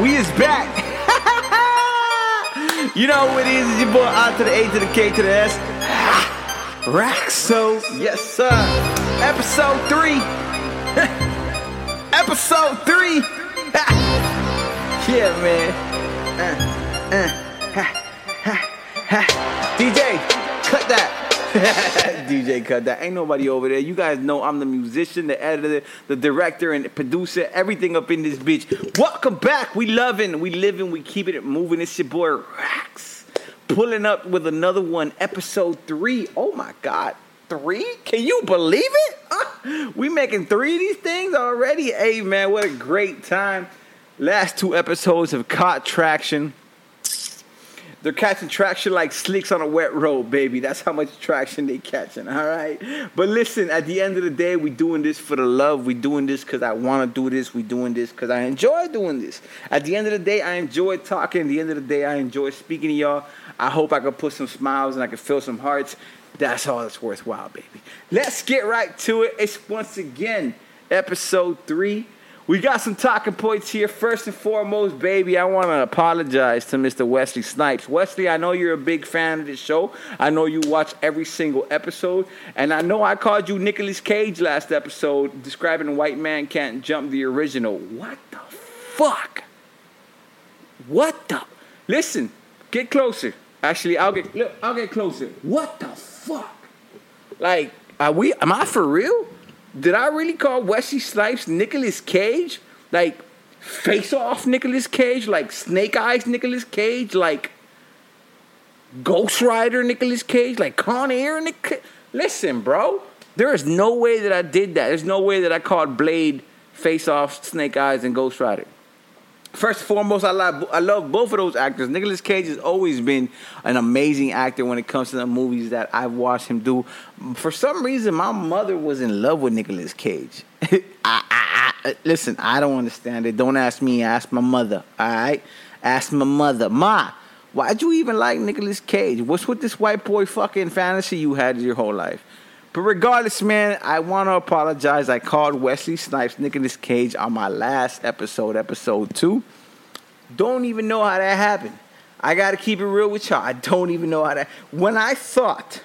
We is back. you know what it is? It's your boy R to the A to the K to the S. Raxo. Yes, sir. Episode three. Episode three. yeah, man. Uh, uh, ha, ha, ha. DJ, cut that. DJ cut that. Ain't nobody over there. You guys know I'm the musician, the editor, the director, and the producer. Everything up in this bitch. Welcome back. We loving, we living, we keeping it moving. It's your boy Rax. Pulling up with another one, episode three. Oh my god. Three? Can you believe it? We making three of these things already. Hey man, what a great time. Last two episodes have caught traction. They're catching traction like slicks on a wet road, baby. That's how much traction they catching, all right? But listen, at the end of the day, we doing this for the love. We doing this because I want to do this. We doing this because I enjoy doing this. At the end of the day, I enjoy talking. At the end of the day, I enjoy speaking to y'all. I hope I can put some smiles and I can fill some hearts. That's all that's worthwhile, baby. Let's get right to it. It's once again episode three. We got some talking points here. First and foremost, baby, I want to apologize to Mr. Wesley Snipes. Wesley, I know you're a big fan of this show. I know you watch every single episode. And I know I called you Nicolas Cage last episode, describing White Man Can't Jump the original. What the fuck? What the? Listen, get closer. Actually, I'll get look, I'll get closer. What the fuck? Like, are we? Am I for real? Did I really call Wesley Snipes Nicolas Cage? Like, face off Nicolas Cage? Like, Snake Eyes Nicolas Cage? Like, Ghost Rider Nicolas Cage? Like, Con Air Nick? Listen, bro. There is no way that I did that. There's no way that I called Blade face off Snake Eyes and Ghost Rider. First and foremost, I love I love both of those actors. Nicolas Cage has always been an amazing actor when it comes to the movies that I've watched him do. For some reason, my mother was in love with Nicolas Cage. I, I, I, uh, listen, I don't understand it. Don't ask me. Ask my mother. All right, ask my mother. Ma, why'd you even like Nicolas Cage? What's with this white boy fucking fantasy you had your whole life? But regardless, man, I want to apologize. I called Wesley Snipes Nicolas Cage on my last episode, episode two. Don't even know how that happened. I got to keep it real with y'all. I don't even know how that. When I thought,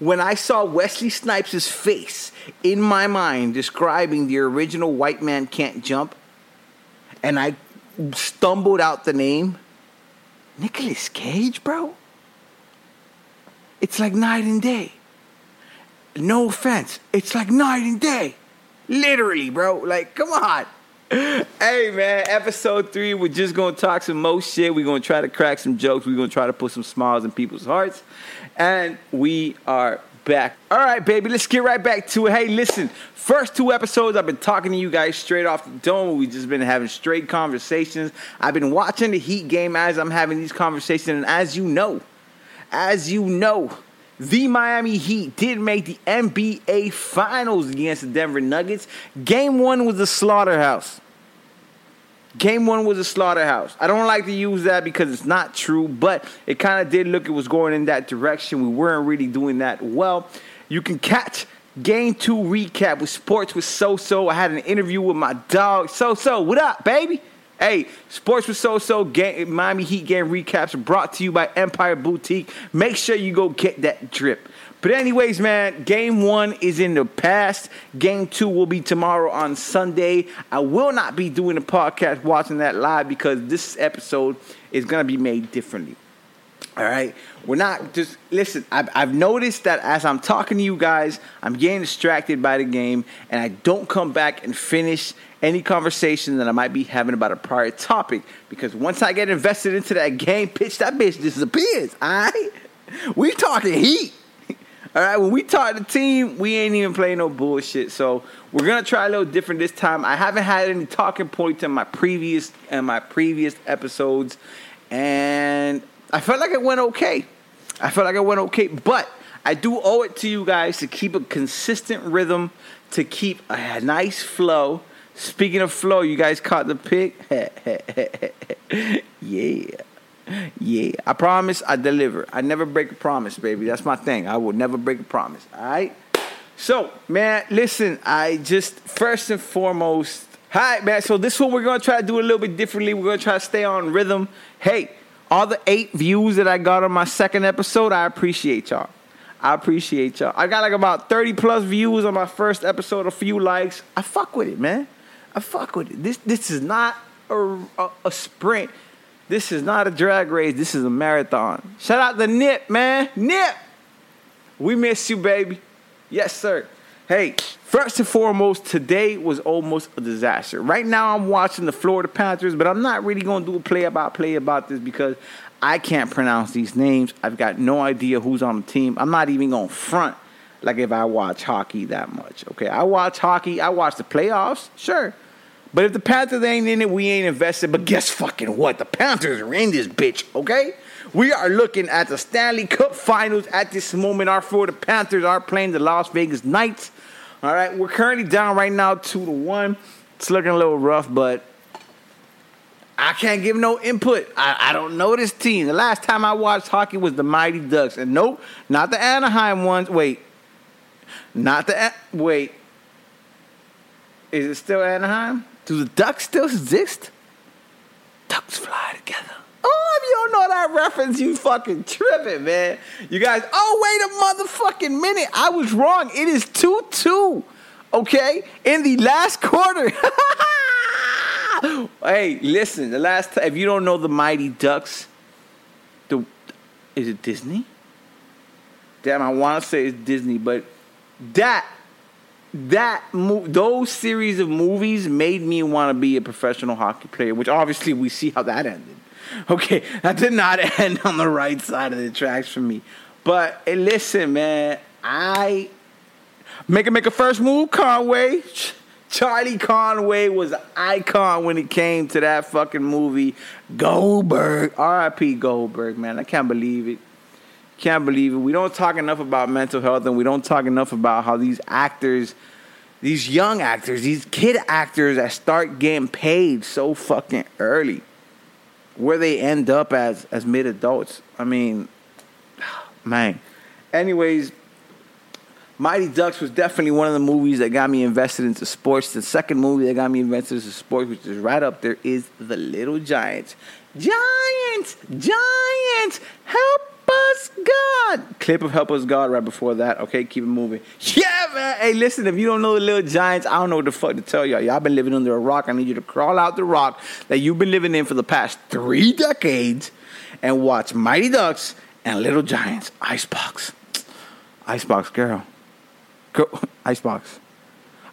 when I saw Wesley Snipes' face in my mind describing the original White Man Can't Jump, and I stumbled out the name, Nicolas Cage, bro. It's like night and day no offense, it's like night and day. Literally, bro. Like, come on. Hey man, episode three, we're just gonna talk some more shit. We're gonna try to crack some jokes. We're gonna try to put some smiles in people's hearts. And we are back. All right, baby, let's get right back to it. Hey, listen, first two episodes, I've been talking to you guys straight off the dome. We've just been having straight conversations. I've been watching the Heat game as I'm having these conversations. And as you know, as you know, the Miami Heat did make the NBA Finals against the Denver Nuggets. Game one was a slaughterhouse. Game one was a slaughterhouse. I don't like to use that because it's not true, but it kind of did look it was going in that direction. We weren't really doing that well. You can catch game two recap with Sports with So So. I had an interview with my dog. So So, what up, baby? Hey, Sports with So So Miami Heat game recaps brought to you by Empire Boutique. Make sure you go get that drip. But anyways, man, game one is in the past. Game two will be tomorrow on Sunday. I will not be doing a podcast watching that live because this episode is gonna be made differently. All right, we're not just listen. I've, I've noticed that as I'm talking to you guys, I'm getting distracted by the game, and I don't come back and finish any conversation that I might be having about a prior topic because once I get invested into that game, pitch that bitch disappears. All right, we talking heat. All right, when we talk the team, we ain't even playing no bullshit. So we're gonna try a little different this time. I haven't had any talking points in my previous in my previous episodes, and I felt like it went okay. I felt like it went okay, but I do owe it to you guys to keep a consistent rhythm, to keep a nice flow Speaking of flow, you guys caught the pick? yeah. Yeah. I promise I deliver. I never break a promise, baby. That's my thing. I will never break a promise. All right? So, man, listen, I just, first and foremost, All right, man. So this one we're gonna try to do a little bit differently. We're gonna try to stay on rhythm. Hey, all the eight views that I got on my second episode, I appreciate y'all. I appreciate y'all. I got like about 30 plus views on my first episode, a few likes. I fuck with it, man. I fuck with it. This this is not a, a, a sprint. This is not a drag race. This is a marathon. Shout out to Nip, man. Nip. We miss you, baby. Yes, sir. Hey, first and foremost, today was almost a disaster. Right now, I'm watching the Florida Panthers, but I'm not really going to do a play about play about this because I can't pronounce these names. I've got no idea who's on the team. I'm not even going to front like if I watch hockey that much. Okay, I watch hockey. I watch the playoffs, sure. But if the Panthers ain't in it, we ain't invested. But guess fucking what? The Panthers are in this bitch, okay? We are looking at the Stanley Cup Finals at this moment. Our Florida Panthers are playing the Las Vegas Knights. All right, we're currently down right now two to one. It's looking a little rough, but I can't give no input. I, I don't know this team. The last time I watched hockey was the Mighty Ducks, and nope, not the Anaheim ones. Wait, not the wait. Is it still Anaheim? Do the Ducks still exist? Ducks fly together. Oh, if you don't know that reference, you fucking tripping, man. You guys, oh, wait a motherfucking minute. I was wrong. It is 2 2, okay? In the last quarter. hey, listen, the last time, if you don't know the Mighty Ducks, the is it Disney? Damn, I want to say it's Disney, but that that those series of movies made me want to be a professional hockey player, which obviously we see how that ended. Okay, that did not end on the right side of the tracks for me. But hey, listen, man, I make it make a first move, Conway. Charlie Conway was an icon when it came to that fucking movie. Goldberg, R.I.P. Goldberg, man. I can't believe it. Can't believe it. We don't talk enough about mental health, and we don't talk enough about how these actors, these young actors, these kid actors that start getting paid so fucking early where they end up as as mid adults. I mean, man. Anyways, Mighty Ducks was definitely one of the movies that got me invested into sports. The second movie that got me invested into sports, which is right up there, is The Little Giants. Giants! Giants! Help us, God! Clip of Help Us God right before that. Okay, keep it moving. Yeah, man. Hey, listen, if you don't know the Little Giants, I don't know what the fuck to tell y'all. Y'all been living under a rock. I need you to crawl out the rock that you've been living in for the past three decades and watch Mighty Ducks and Little Giants. Icebox. Icebox, girl. Girl. Icebox.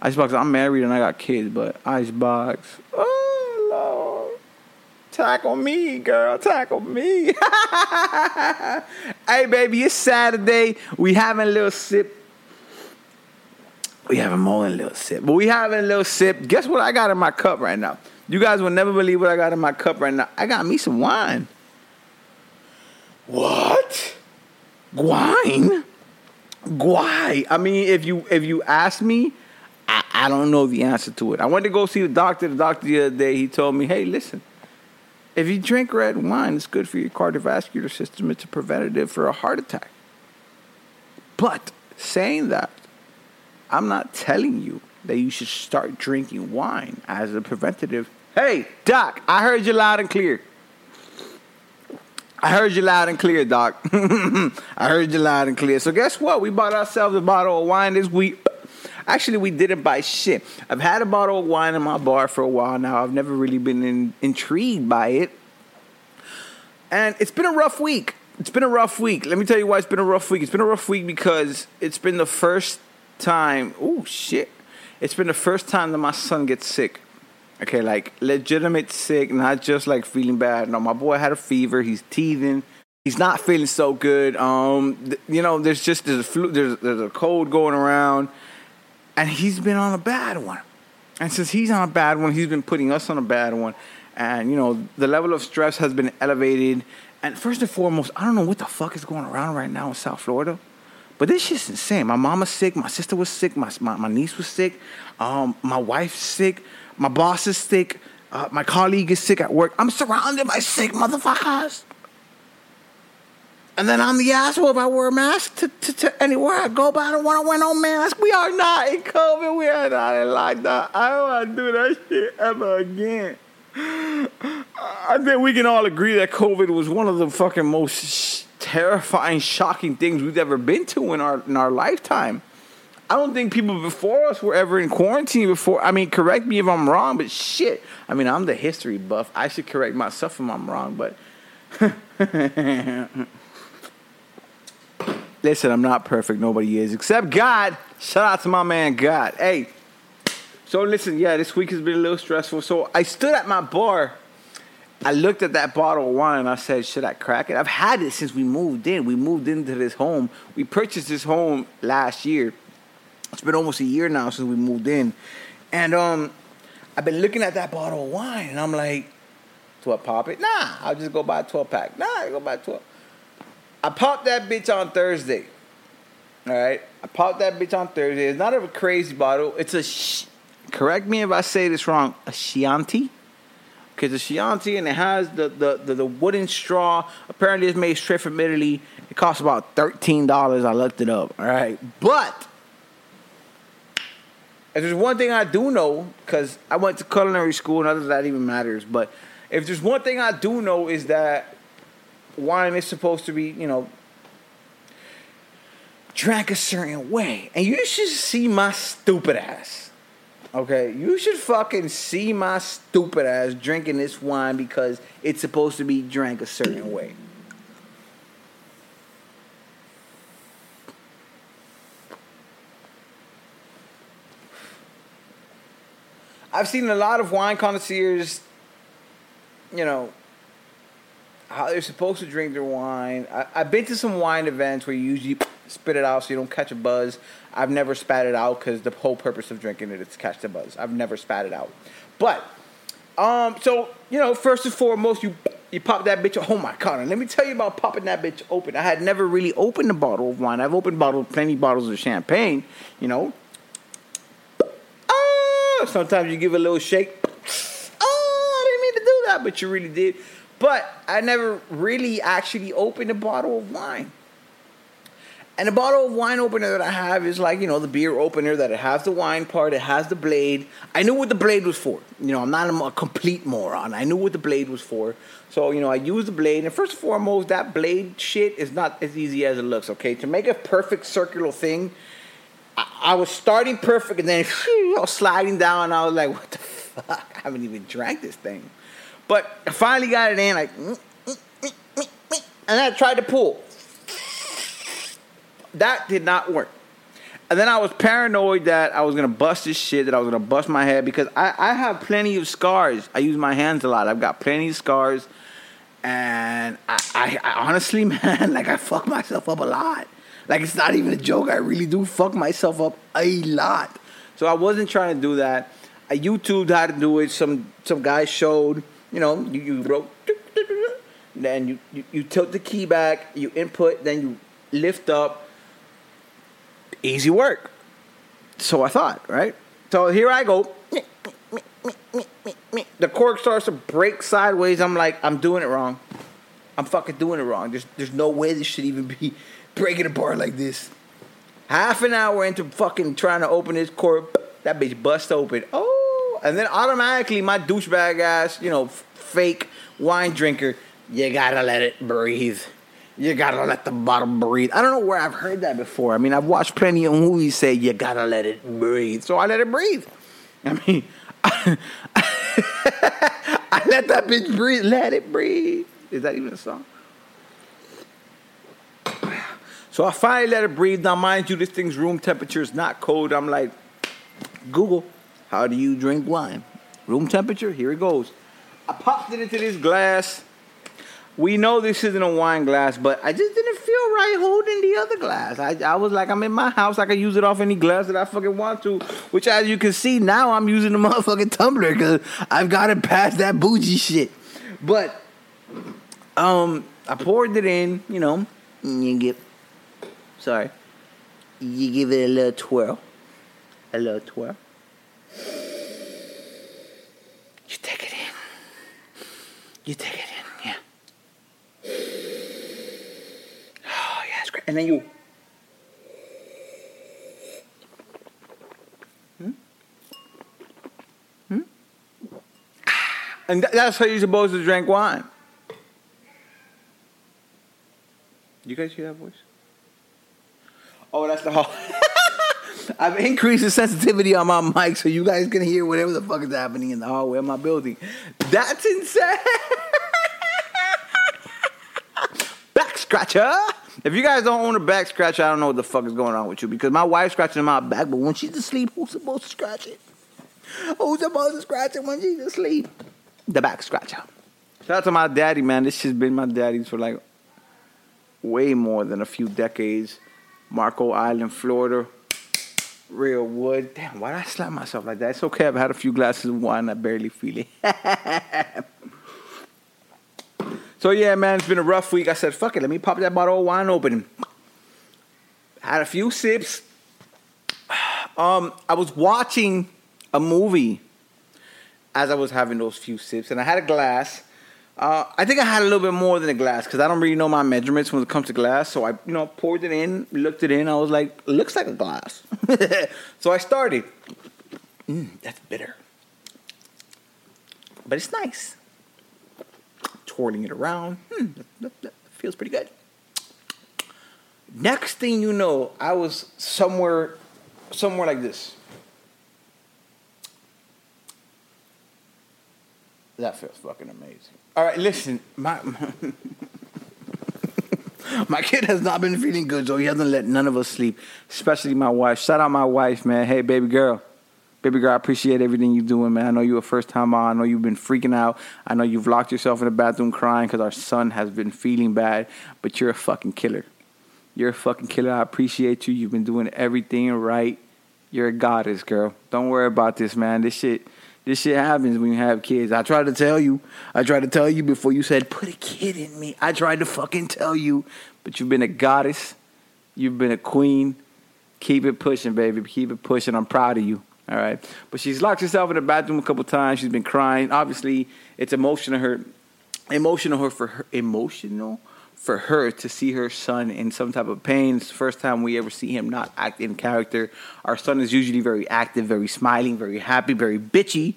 Icebox, I'm married and I got kids, but Icebox. Oh. Tackle me, girl. Tackle me. hey, baby, it's Saturday. We having a little sip. We having more than a little sip, but we having a little sip. Guess what I got in my cup right now? You guys will never believe what I got in my cup right now. I got me some wine. What? Wine? Why? I mean, if you if you ask me, I, I don't know the answer to it. I went to go see the doctor. The doctor the other day, he told me, "Hey, listen, if you drink red wine, it's good for your cardiovascular system. It's a preventative for a heart attack. But saying that, I'm not telling you that you should start drinking wine as a preventative. Hey, Doc, I heard you loud and clear. I heard you loud and clear, Doc. I heard you loud and clear. So guess what? We bought ourselves a bottle of wine this week. Actually, we didn't buy shit. I've had a bottle of wine in my bar for a while now. I've never really been in, intrigued by it. And it's been a rough week. It's been a rough week. Let me tell you why it's been a rough week. It's been a rough week because it's been the first time. Oh, shit. It's been the first time that my son gets sick. Okay, like legitimate sick, not just like feeling bad. No, my boy had a fever. He's teething. He's not feeling so good. Um, th- you know, there's just there's a flu, there's there's a cold going around and he's been on a bad one. And since he's on a bad one, he's been putting us on a bad one. And, you know, the level of stress has been elevated. And first and foremost, I don't know what the fuck is going around right now in South Florida. But this shit's insane. My mama's sick. My sister was sick. My, my, my niece was sick. Um, my wife's sick. My boss is sick. Uh, my colleague is sick at work. I'm surrounded by sick motherfuckers. And then I'm the asshole if I wear a mask to, to, to anywhere I go, but I don't want to wear no mask. We are not in COVID. We are not in lockdown. I don't want to do that shit ever again. I think we can all agree that COVID was one of the fucking most terrifying, shocking things we've ever been to in our in our lifetime. I don't think people before us were ever in quarantine before. I mean, correct me if I'm wrong, but shit. I mean, I'm the history buff. I should correct myself if I'm wrong, but Listen, I'm not perfect. Nobody is except God. Shout out to my man God. Hey, so listen, yeah, this week has been a little stressful. So I stood at my bar. I looked at that bottle of wine and I said, should I crack it? I've had it since we moved in. We moved into this home. We purchased this home last year. It's been almost a year now since we moved in. And um, I've been looking at that bottle of wine and I'm like, do I pop it? Nah, I'll just go buy a 12 pack. Nah, I go buy 12. I popped that bitch on Thursday. All right, I popped that bitch on Thursday. It's not a crazy bottle. It's a. Sh- correct me if I say this wrong. A Chianti. Because the Chianti and it has the, the, the, the, wooden straw. Apparently, it's made straight from Italy. It costs about thirteen dollars. I looked it up. All right, but if there's one thing I do know, because I went to culinary school, none of that even matters. But if there's one thing I do know is that wine is supposed to be, you know, drank a certain way. And you should see my stupid ass. Okay? You should fucking see my stupid ass drinking this wine because it's supposed to be drank a certain way. I've seen a lot of wine connoisseurs, you know, how they're supposed to drink their wine. I, have been to some wine events where you usually spit it out so you don't catch a buzz. I've never spat it out because the whole purpose of drinking it is to catch the buzz. I've never spat it out. But, um, so, you know, first and foremost, you you pop that bitch. Oh my god! And let me tell you about popping that bitch open. I had never really opened a bottle of wine. I've opened bottle, plenty bottles of champagne. You know. Oh, sometimes you give a little shake. Oh, I didn't mean to do that, but you really did. But I never really actually opened a bottle of wine. And the bottle of wine opener that I have is like, you know, the beer opener that it has the wine part, it has the blade. I knew what the blade was for. You know, I'm not a complete moron. I knew what the blade was for. So, you know, I use the blade. And first and foremost, that blade shit is not as easy as it looks, okay? To make a perfect circular thing, I, I was starting perfect and then I was sliding down I was like, what the fuck? I haven't even drank this thing. But I finally got it in, like, and then I tried to pull. That did not work. And then I was paranoid that I was gonna bust this shit, that I was gonna bust my head because I, I have plenty of scars. I use my hands a lot. I've got plenty of scars. And I, I, I honestly, man, like I fuck myself up a lot. Like it's not even a joke. I really do fuck myself up a lot. So I wasn't trying to do that. I YouTubed how to do it. Some some guy showed you know, you, you wrote, then you, you, you tilt the key back, you input, then you lift up. Easy work. So I thought, right? So here I go. The cork starts to break sideways. I'm like, I'm doing it wrong. I'm fucking doing it wrong. There's there's no way this should even be breaking apart like this. Half an hour into fucking trying to open this cork, that bitch bust open. Oh and then automatically my douchebag ass, you know, fake wine drinker, you gotta let it breathe. You gotta let the bottle breathe. I don't know where I've heard that before. I mean, I've watched plenty of movies say you gotta let it breathe. So I let it breathe. I mean, I, I let that bitch breathe. Let it breathe. Is that even a song? So I finally let it breathe. Now, mind you, this thing's room temperature is not cold. I'm like, Google. How do you drink wine? Room temperature, here it goes. I popped it into this glass. We know this isn't a wine glass, but I just didn't feel right holding the other glass. I, I was like, I'm in my house. I can use it off any glass that I fucking want to. Which, as you can see, now I'm using the motherfucking tumbler because I've gotten past that bougie shit. But, um, I poured it in, you know, you get, sorry, you give it a little twirl. A little twirl. You take it in. You take it in, yeah. Oh, yeah, it's great. And then you. Hmm? Hmm? And that's how you're supposed to drink wine. You guys hear that voice? Oh, that's the hall. I've increased the sensitivity on my mic so you guys can hear whatever the fuck is happening in the hallway of my building. That's insane. back scratcher. If you guys don't own a back scratcher, I don't know what the fuck is going on with you because my wife scratching my back, but when she's asleep, who's supposed to scratch it? Who's supposed to scratch it when she's asleep? The back scratcher. Shout out to my daddy, man. This shit's been my daddy's for like way more than a few decades. Marco Island, Florida. Real wood. Damn, why did I slap myself like that? It's okay. I've had a few glasses of wine. I barely feel it. so yeah, man, it's been a rough week. I said, fuck it. Let me pop that bottle of wine open. Had a few sips. Um, I was watching a movie as I was having those few sips, and I had a glass. Uh, I think I had a little bit more than a glass because I don't really know my measurements when it comes to glass. So I, you know, poured it in, looked it in. I was like, looks like a glass. so I started. Mm, that's bitter, but it's nice. Twirling it around, hmm, that, that, that feels pretty good. Next thing you know, I was somewhere, somewhere like this. That feels fucking amazing. All right, listen, my my kid has not been feeling good, so he hasn't let none of us sleep, especially my wife. Shout out my wife, man. Hey, baby girl. Baby girl, I appreciate everything you're doing, man. I know you're a first time mom. I know you've been freaking out. I know you've locked yourself in the bathroom crying because our son has been feeling bad, but you're a fucking killer. You're a fucking killer. I appreciate you. You've been doing everything right. You're a goddess, girl. Don't worry about this, man. This shit this shit happens when you have kids. I tried to tell you. I tried to tell you before you said, put a kid in me. I tried to fucking tell you. But you've been a goddess. You've been a queen. Keep it pushing, baby. Keep it pushing. I'm proud of you. All right. But she's locked herself in the bathroom a couple times. She's been crying. Obviously, it's emotional her emotional her for her emotional for her to see her son in some type of pain. It's the first time we ever see him not act in character. Our son is usually very active, very smiling, very happy, very bitchy.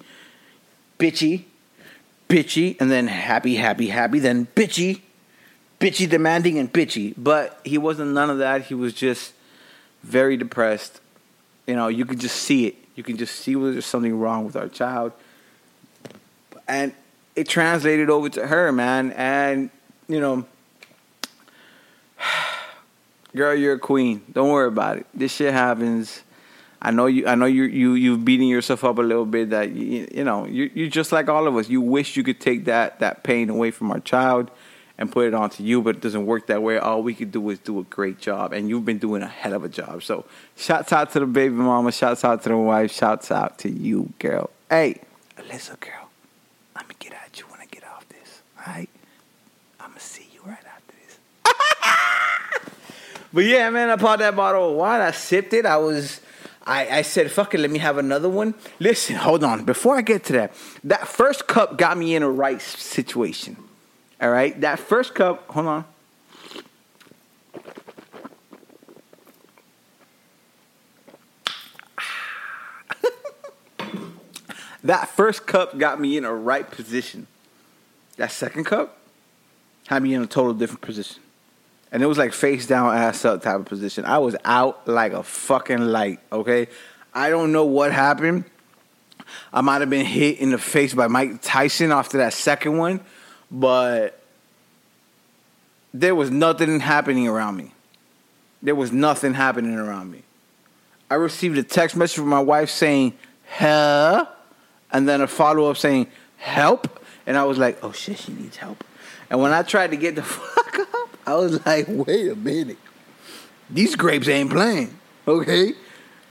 Bitchy. Bitchy. And then happy, happy, happy. Then bitchy. Bitchy, demanding, and bitchy. But he wasn't none of that. He was just very depressed. You know, you could just see it. You can just see there's something wrong with our child. And it translated over to her, man. And, you know, girl, you're a queen. Don't worry about it. This shit happens. I know you. I know you. You you've beating yourself up a little bit. That you, you know you you just like all of us. You wish you could take that that pain away from our child and put it onto you, but it doesn't work that way. All we could do is do a great job, and you've been doing a hell of a job. So, shouts out to the baby mama. Shouts out to the wife. Shouts out to you, girl. Hey, Alyssa, girl. Let me get at you when I get off this. All right. I'm gonna see you right after this. But yeah, man, I bought that bottle of wine. I sipped it. I was. I, I said, fuck it, let me have another one. Listen, hold on. Before I get to that, that first cup got me in a right situation. All right? That first cup, hold on. that first cup got me in a right position. That second cup had me in a total different position. And it was like face down, ass up type of position. I was out like a fucking light, okay? I don't know what happened. I might have been hit in the face by Mike Tyson after that second one, but there was nothing happening around me. There was nothing happening around me. I received a text message from my wife saying, huh? And then a follow up saying, help. And I was like, oh shit, she needs help. And when I tried to get the fuck up, I was like, wait a minute. These grapes ain't playing, okay?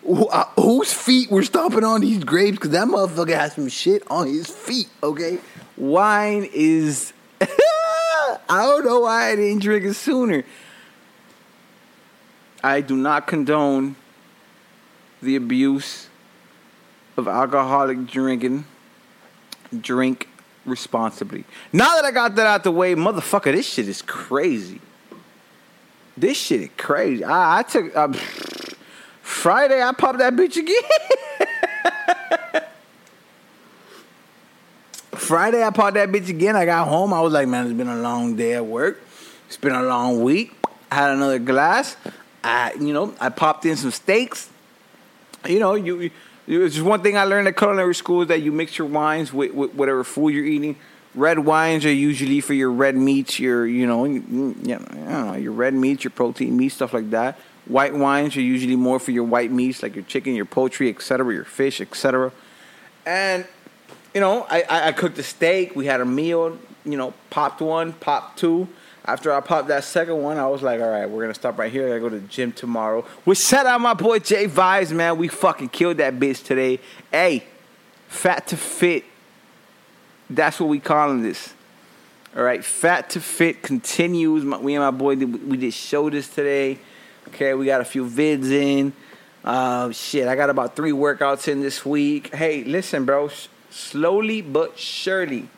Uh, Whose feet were stomping on these grapes? Because that motherfucker has some shit on his feet, okay? Wine is. I don't know why I didn't drink it sooner. I do not condone the abuse of alcoholic drinking. Drink responsibly. Now that I got that out the way, motherfucker, this shit is crazy. This shit is crazy. I, I took Friday. I popped that bitch again. Friday, I popped that bitch again. I got home. I was like, man, it's been a long day at work. It's been a long week. I had another glass. I, you know, I popped in some steaks. You know, you. It's just one thing I learned at culinary school is that you mix your wines with, with whatever food you're eating. Red wines are usually for your red meats, your you know, you, you know, your red meats, your protein meat, stuff like that. White wines are usually more for your white meats, like your chicken, your poultry, etc., your fish, etc. And you know, I, I, I cooked a steak. We had a meal. You know, popped one, popped two. After I popped that second one, I was like, all right, we're gonna stop right here. I gotta go to the gym tomorrow. We shout out my boy Jay Vibes, man. We fucking killed that bitch today. Hey, fat to fit. That's what we calling this. All right, fat to fit continues. My, we and my boy we did show this today. Okay, we got a few vids in. Uh, shit, I got about three workouts in this week. Hey, listen, bro slowly but surely,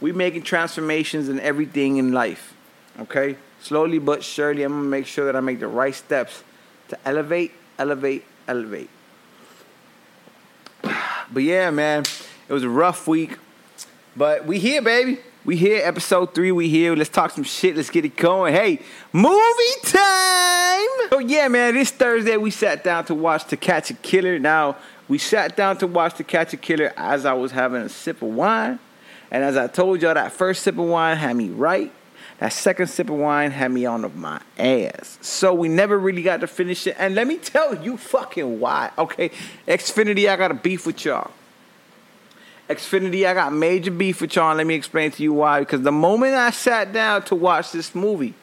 we making transformations in everything in life. Okay? Slowly but surely, I'm gonna make sure that I make the right steps to elevate, elevate, elevate. But yeah, man, it was a rough week. But we here, baby. We here, episode three. We here. Let's talk some shit. Let's get it going. Hey, movie time! Oh yeah, man. This Thursday we sat down to watch To Catch a Killer. Now we sat down to watch To Catch a Killer as I was having a sip of wine. And as I told y'all, that first sip of wine had me right. That second sip of wine had me on of my ass. So we never really got to finish it. And let me tell you fucking why. Okay, Xfinity, I got a beef with y'all. Xfinity, I got major beef with y'all. And let me explain to you why. Because the moment I sat down to watch this movie,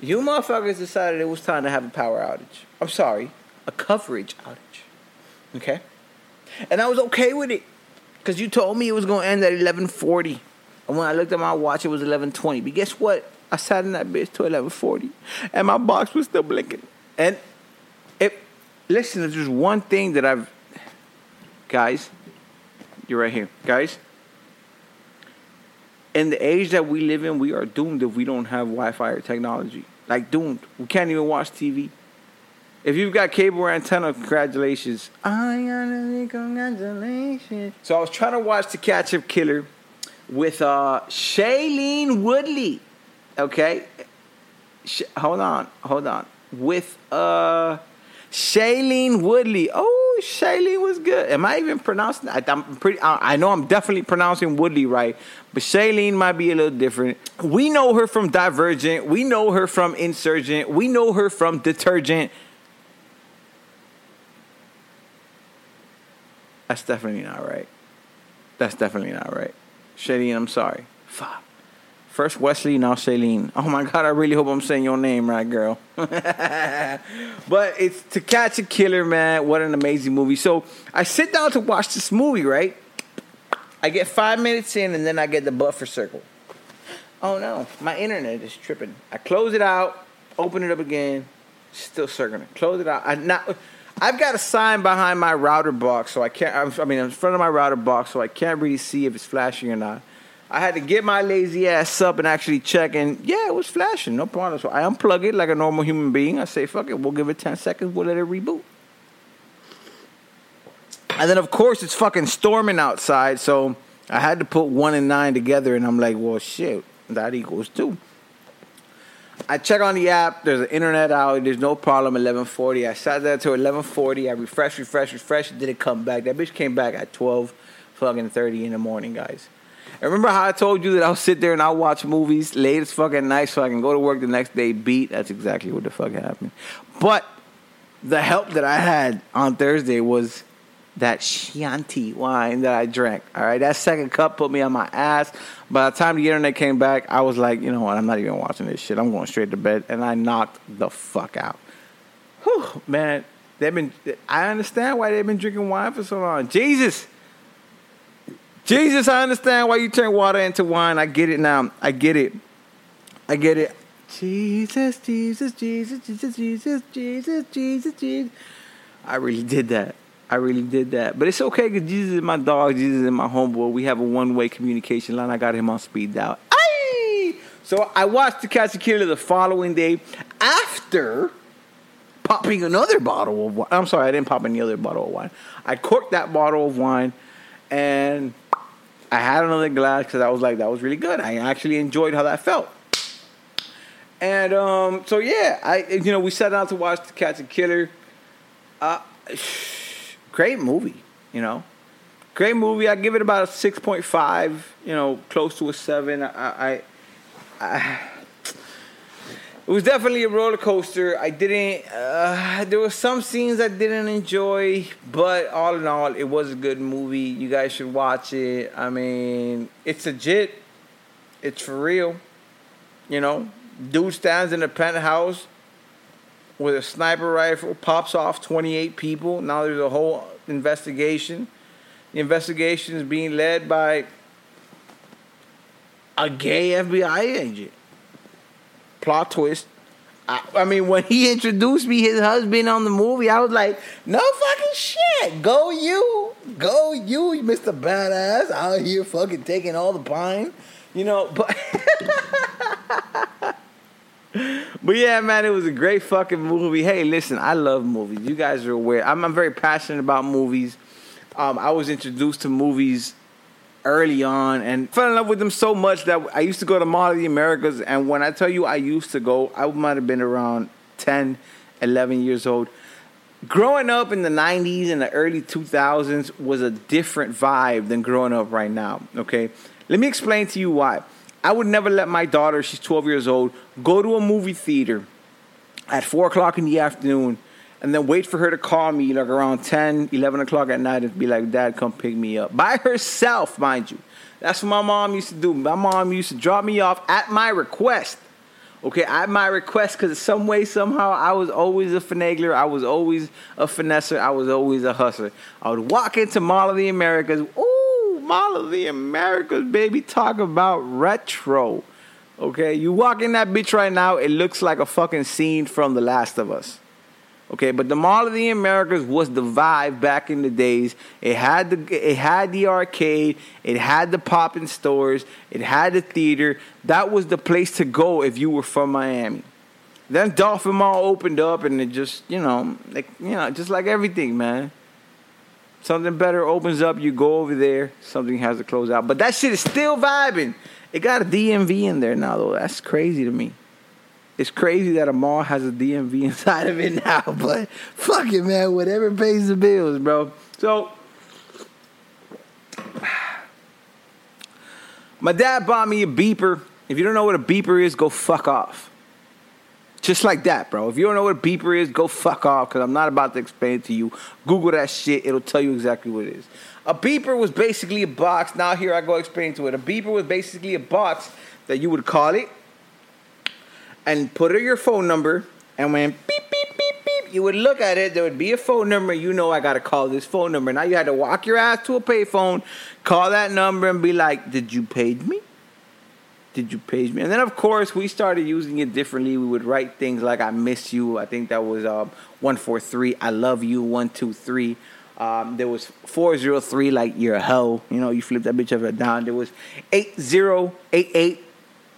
you motherfuckers decided it was time to have a power outage. I'm sorry, a coverage outage. Okay? And I was okay with it. Because you told me it was going to end at 1140. And when I looked at my watch, it was 1120. But guess what? I sat in that bitch till 1140. And my box was still blinking. And it, listen, there's just one thing that I've, guys, you're right here. Guys, in the age that we live in, we are doomed if we don't have Wi Fi or technology. Like, doomed. We can't even watch TV. If you've got cable or antenna, congratulations. I gotta congratulations. So I was trying to watch The Catch a Killer with uh, Shailene Woodley. Okay, Sh- hold on, hold on. With uh, Shailene Woodley. Oh, Shailene was good. Am I even pronouncing? I, am pretty. I know I'm definitely pronouncing Woodley right, but Shailene might be a little different. We know her from Divergent. We know her from Insurgent. We know her from Detergent. That's definitely not right. That's definitely not right. Shailene, I'm sorry. Fuck. First Wesley, now Shailene. Oh my God, I really hope I'm saying your name right, girl. but it's To Catch a Killer, man. What an amazing movie. So I sit down to watch this movie, right? I get five minutes in and then I get the buffer circle. Oh no, my internet is tripping. I close it out, open it up again, still circling. Close it out. I not I've got a sign behind my router box, so I can't. I mean, in front of my router box, so I can't really see if it's flashing or not. I had to get my lazy ass up and actually check, and yeah, it was flashing, no problem. So I unplug it like a normal human being. I say, "Fuck it, we'll give it ten seconds. We'll let it reboot." And then, of course, it's fucking storming outside, so I had to put one and nine together, and I'm like, "Well, shit, that equals two. I check on the app. There's an internet out. There's no problem. 11:40. I sat there till 11:40. I refresh, refresh, refresh. It didn't come back. That bitch came back at 12, fucking 30 in the morning, guys. And remember how I told you that I'll sit there and I'll watch movies late as fucking night so I can go to work the next day beat? That's exactly what the fuck happened. But the help that I had on Thursday was that Chianti wine that I drank. All right, that second cup put me on my ass. By the time the internet came back, I was like, you know what? I'm not even watching this shit. I'm going straight to bed, and I knocked the fuck out. Whew, man, they've been. I understand why they've been drinking wine for so long. Jesus, Jesus, I understand why you turn water into wine. I get it now. I get it. I get it. Jesus, Jesus, Jesus, Jesus, Jesus, Jesus, Jesus, Jesus. I really did that. I really did that. But it's okay because Jesus is my dog. Jesus is my homeboy. We have a one way communication line. I got him on speed dial. Aye! So I watched To Catch a Killer the following day after popping another bottle of wine. I'm sorry, I didn't pop any other bottle of wine. I corked that bottle of wine and I had another glass because I was like, that was really good. I actually enjoyed how that felt. And um, so yeah, I you know we set out to watch To Catch a Killer. Uh, great movie, you know. Great movie. I give it about a six point five. You know, close to a seven. I, I, I it was definitely a roller coaster. I didn't. Uh, there were some scenes I didn't enjoy, but all in all, it was a good movie. You guys should watch it. I mean, it's legit. It's for real. You know, dude stands in a penthouse with a sniper rifle, pops off 28 people. Now there's a whole investigation. The investigation is being led by a gay FBI agent. Plot twist. I, I, mean, when he introduced me, his husband on the movie, I was like, no fucking shit. Go you. Go you, Mr. Badass, out here fucking taking all the pine. You know, but. but yeah, man, it was a great fucking movie. Hey, listen, I love movies. You guys are aware. I'm, I'm very passionate about movies. Um, I was introduced to movies early on and fell in love with them so much that I used to go to Mall of the Americas. And when I tell you I used to go, I might have been around 10, 11 years old. Growing up in the 90s and the early 2000s was a different vibe than growing up right now, okay? Let me explain to you why. I would never let my daughter, she's 12 years old, go to a movie theater at 4 o'clock in the afternoon and then wait for her to call me like around 10, 11 o'clock at night and be like, Dad, come pick me up. By herself, mind you. That's what my mom used to do. My mom used to drop me off at my request. Okay, at my request, because some way, somehow, I was always a finagler. I was always a finesser. I was always a hustler. I would walk into Mall of the Americas. Ooh, Mall of the Americas, baby. Talk about retro. Okay, you walk in that bitch right now, it looks like a fucking scene from The Last of Us. Okay, but the Mall of the Americas was the vibe back in the days. It had the it had the arcade, it had the popping stores, it had the theater. That was the place to go if you were from Miami. Then Dolphin Mall opened up, and it just you know like you know just like everything, man. Something better opens up, you go over there. Something has to close out, but that shit is still vibing. It got a DMV in there now, though. That's crazy to me. It's crazy that a mall has a DMV inside of it now, but fuck it, man. Whatever pays the bills, bro. So, my dad bought me a beeper. If you don't know what a beeper is, go fuck off. Just like that, bro. If you don't know what a beeper is, go fuck off because I'm not about to explain it to you. Google that shit, it'll tell you exactly what it is. A beeper was basically a box. Now, here I go explain to it. A beeper was basically a box that you would call it and put in your phone number, and when beep, beep, beep, beep, you would look at it, there would be a phone number. You know, I got to call this phone number. Now you had to walk your ass to a payphone, call that number, and be like, Did you page me? Did you page me? And then, of course, we started using it differently. We would write things like, I miss you. I think that was um, 143. I love you. 123. Um, there was 403, like you're a hoe. You know, you flip that bitch ever down. There was 8088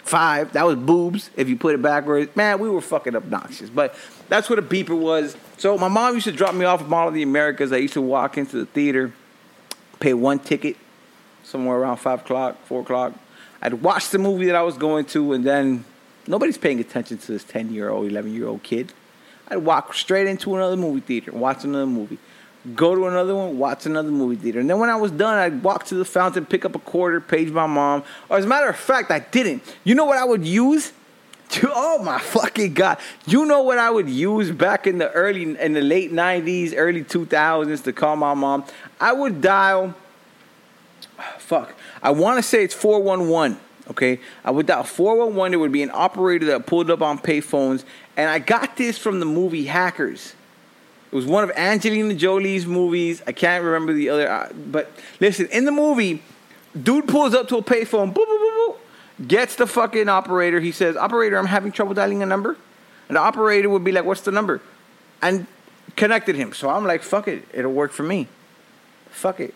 five. That was boobs if you put it backwards. Man, we were fucking obnoxious. But that's what a beeper was. So my mom used to drop me off at Mall of the Americas. I used to walk into the theater, pay one ticket, somewhere around five o'clock, four o'clock. I'd watch the movie that I was going to, and then nobody's paying attention to this 10 year old, 11 year old kid. I'd walk straight into another movie theater, watch another movie go to another one, watch another movie theater. And then when I was done, I'd walk to the fountain, pick up a quarter, page my mom. Or as a matter of fact, I didn't. You know what I would use? To, oh my fucking god! You know what I would use back in the early, in the late '90s, early 2000s to call my mom? I would dial. Fuck, I want to say it's 411. Okay, I would dial 411. There would be an operator that pulled up on payphones, and I got this from the movie Hackers. It was one of Angelina Jolie's movies. I can't remember the other, uh, but listen, in the movie, dude pulls up to a payphone, boop, boop, boop, boop, gets the fucking operator. He says, "Operator, I'm having trouble dialing a number," and the operator would be like, "What's the number?" and connected him. So I'm like, "Fuck it, it'll work for me." Fuck it.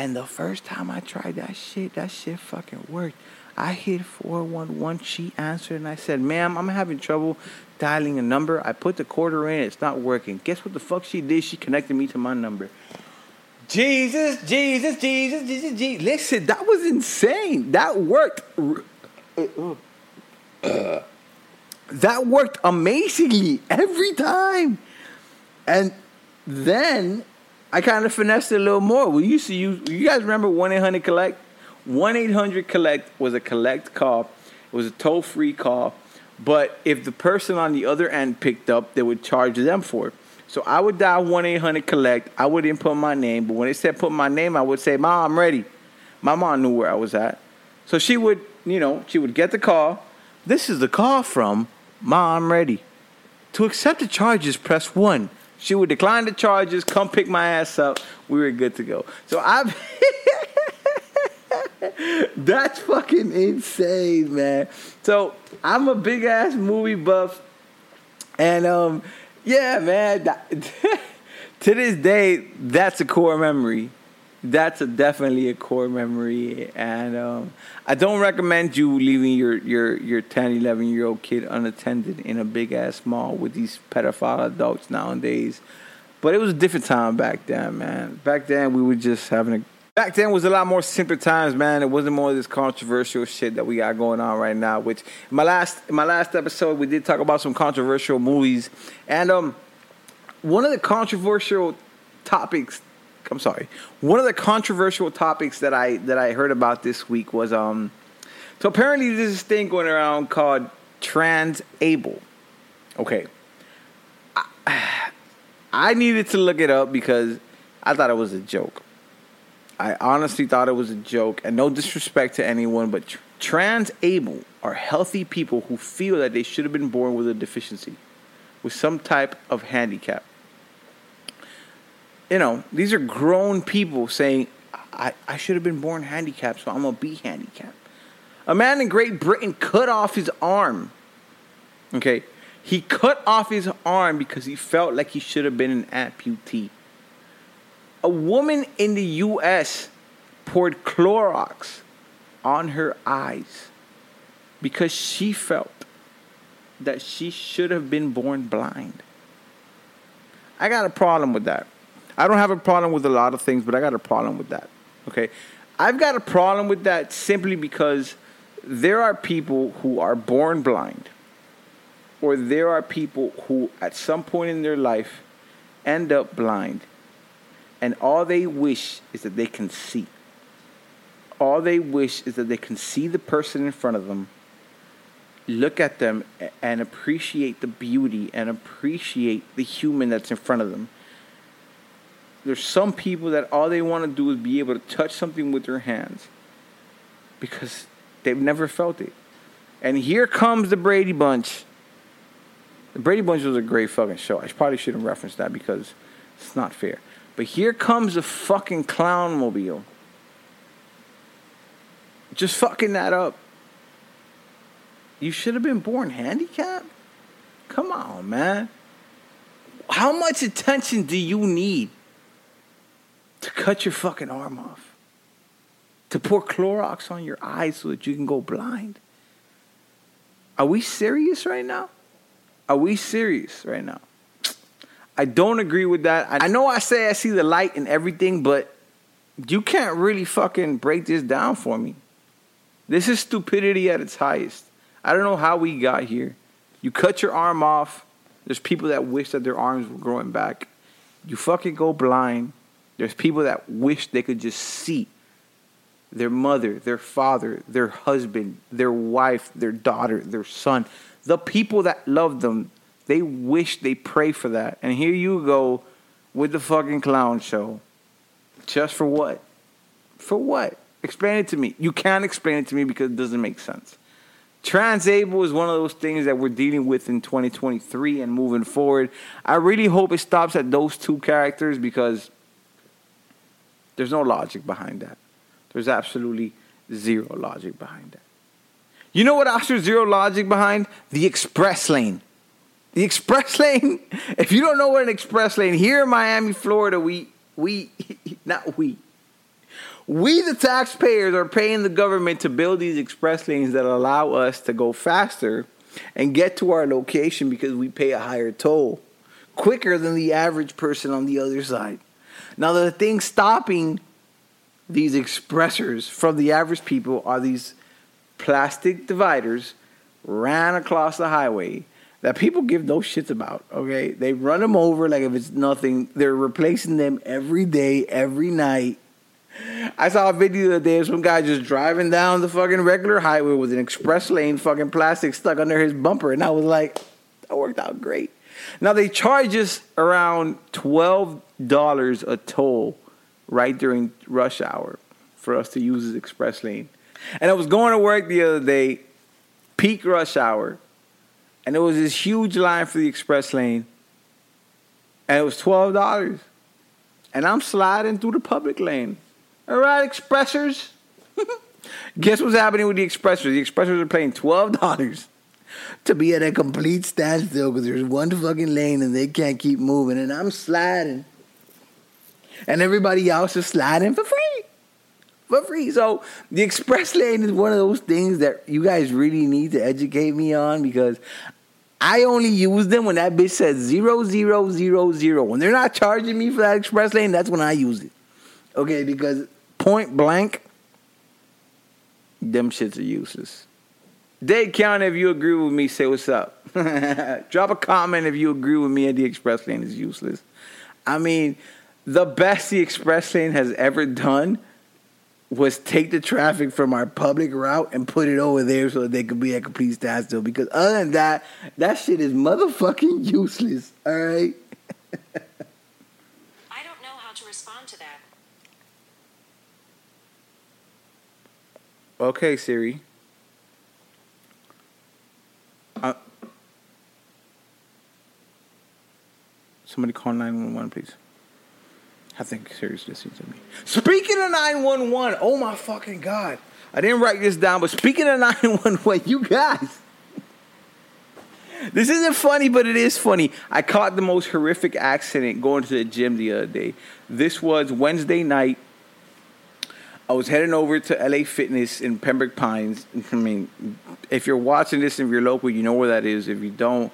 And the first time I tried that shit, that shit fucking worked. I hit 411. She answered, and I said, Ma'am, I'm having trouble dialing a number. I put the quarter in, it's not working. Guess what the fuck she did? She connected me to my number. Jesus, Jesus, Jesus, Jesus, Jesus. Listen, that was insane. That worked. Uh, that worked amazingly every time. And then I kind of finessed it a little more. We used to use, you guys remember 1 800 Collect? 1 800 Collect was a collect call, it was a toll free call. But if the person on the other end picked up, they would charge them for it. So I would dial 1 800 Collect. I would input my name. But when they said put my name, I would say, Mom, I'm ready. My mom knew where I was at. So she would, you know, she would get the call. This is the call from Mom, I'm ready. To accept the charges, press 1. She would decline the charges, come pick my ass up. We were good to go. So I. That's fucking insane, man. So I'm a big ass movie buff, and um, yeah, man. to this day, that's a core memory. That's a definitely a core memory, and um, I don't recommend you leaving your, your, your 10, 11 year old kid unattended in a big ass mall with these pedophile adults nowadays. But it was a different time back then, man. Back then, we were just having a back then was a lot more simpler times, man. It wasn't more of this controversial shit that we got going on right now. Which my last my last episode we did talk about some controversial movies, and um, one of the controversial topics. I'm sorry. One of the controversial topics that I that I heard about this week was um. So apparently there's this thing going around called transable. Okay. I, I needed to look it up because I thought it was a joke. I honestly thought it was a joke, and no disrespect to anyone, but tr- trans able are healthy people who feel that they should have been born with a deficiency, with some type of handicap. You know, these are grown people saying, I, I should have been born handicapped, so I'm going to be handicapped. A man in Great Britain cut off his arm. Okay? He cut off his arm because he felt like he should have been an amputee a woman in the US poured Clorox on her eyes because she felt that she should have been born blind. I got a problem with that. I don't have a problem with a lot of things, but I got a problem with that. Okay? I've got a problem with that simply because there are people who are born blind, or there are people who, at some point in their life, end up blind and all they wish is that they can see. All they wish is that they can see the person in front of them, look at them, and appreciate the beauty and appreciate the human that's in front of them. There's some people that all they want to do is be able to touch something with their hands because they've never felt it. And here comes the Brady Bunch. The Brady Bunch was a great fucking show. I probably shouldn't reference that because it's not fair. But here comes a fucking clown mobile. Just fucking that up. You should have been born handicapped? Come on, man. How much attention do you need to cut your fucking arm off? To pour Clorox on your eyes so that you can go blind? Are we serious right now? Are we serious right now? I don't agree with that. I know I say I see the light and everything, but you can't really fucking break this down for me. This is stupidity at its highest. I don't know how we got here. You cut your arm off. There's people that wish that their arms were growing back. You fucking go blind. There's people that wish they could just see their mother, their father, their husband, their wife, their daughter, their son, the people that love them they wish they pray for that. And here you go with the fucking clown show. Just for what? For what? Explain it to me. You can't explain it to me because it doesn't make sense. Transable is one of those things that we're dealing with in 2023 and moving forward. I really hope it stops at those two characters because there's no logic behind that. There's absolutely zero logic behind that. You know what else there's zero logic behind? The express lane. The express lane. If you don't know what an express lane, here in Miami, Florida, we we not we. We, the taxpayers, are paying the government to build these express lanes that allow us to go faster and get to our location because we pay a higher toll quicker than the average person on the other side. Now, the thing stopping these expressors from the average people are these plastic dividers ran across the highway that people give no shits about. Okay, they run them over like if it's nothing. They're replacing them every day, every night. I saw a video the other day of some guy just driving down the fucking regular highway with an express lane fucking plastic stuck under his bumper, and I was like, that worked out great. Now they charge us around twelve dollars a toll right during rush hour for us to use this express lane. And I was going to work the other day, peak rush hour, and there was this huge line for the express lane, and it was twelve dollars. And I'm sliding through the public lane. All right, expressors. Guess what's happening with the expressors? The expressors are paying twelve dollars to be at a complete standstill because there's one fucking lane and they can't keep moving, and I'm sliding, and everybody else is sliding for free, for free. So the express lane is one of those things that you guys really need to educate me on because I only use them when that bitch says zero zero zero zero. When they're not charging me for that express lane, that's when I use it. Okay, because point blank, them shits are useless. Dade County, if you agree with me, say what's up. Drop a comment if you agree with me and the express lane is useless. I mean, the best the express lane has ever done was take the traffic from our public route and put it over there so that they could be at complete standstill. Because other than that, that shit is motherfucking useless. All right. I don't know how to respond to that. Okay, Siri. Uh, somebody call 911, please. I think Siri's listening to me. Speaking of 911, oh my fucking God. I didn't write this down, but speaking of 911, you guys. This isn't funny, but it is funny. I caught the most horrific accident going to the gym the other day. This was Wednesday night. I was heading over to LA Fitness in Pembroke Pines. I mean, if you're watching this and you're local, you know where that is. If you don't,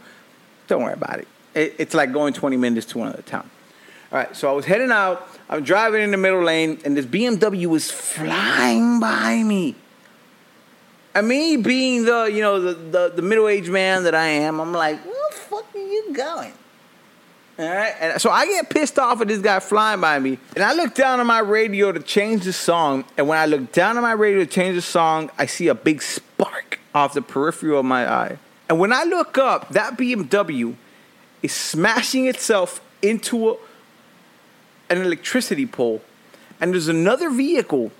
don't worry about it. it it's like going 20 minutes to another town. All right, so I was heading out. I'm driving in the middle lane, and this BMW was flying by me. And me being the, you know, the, the, the middle-aged man that I am, I'm like, where the fuck are you going? All right, and so I get pissed off at this guy flying by me, and I look down on my radio to change the song. And when I look down on my radio to change the song, I see a big spark off the peripheral of my eye. And when I look up, that BMW is smashing itself into a, an electricity pole, and there's another vehicle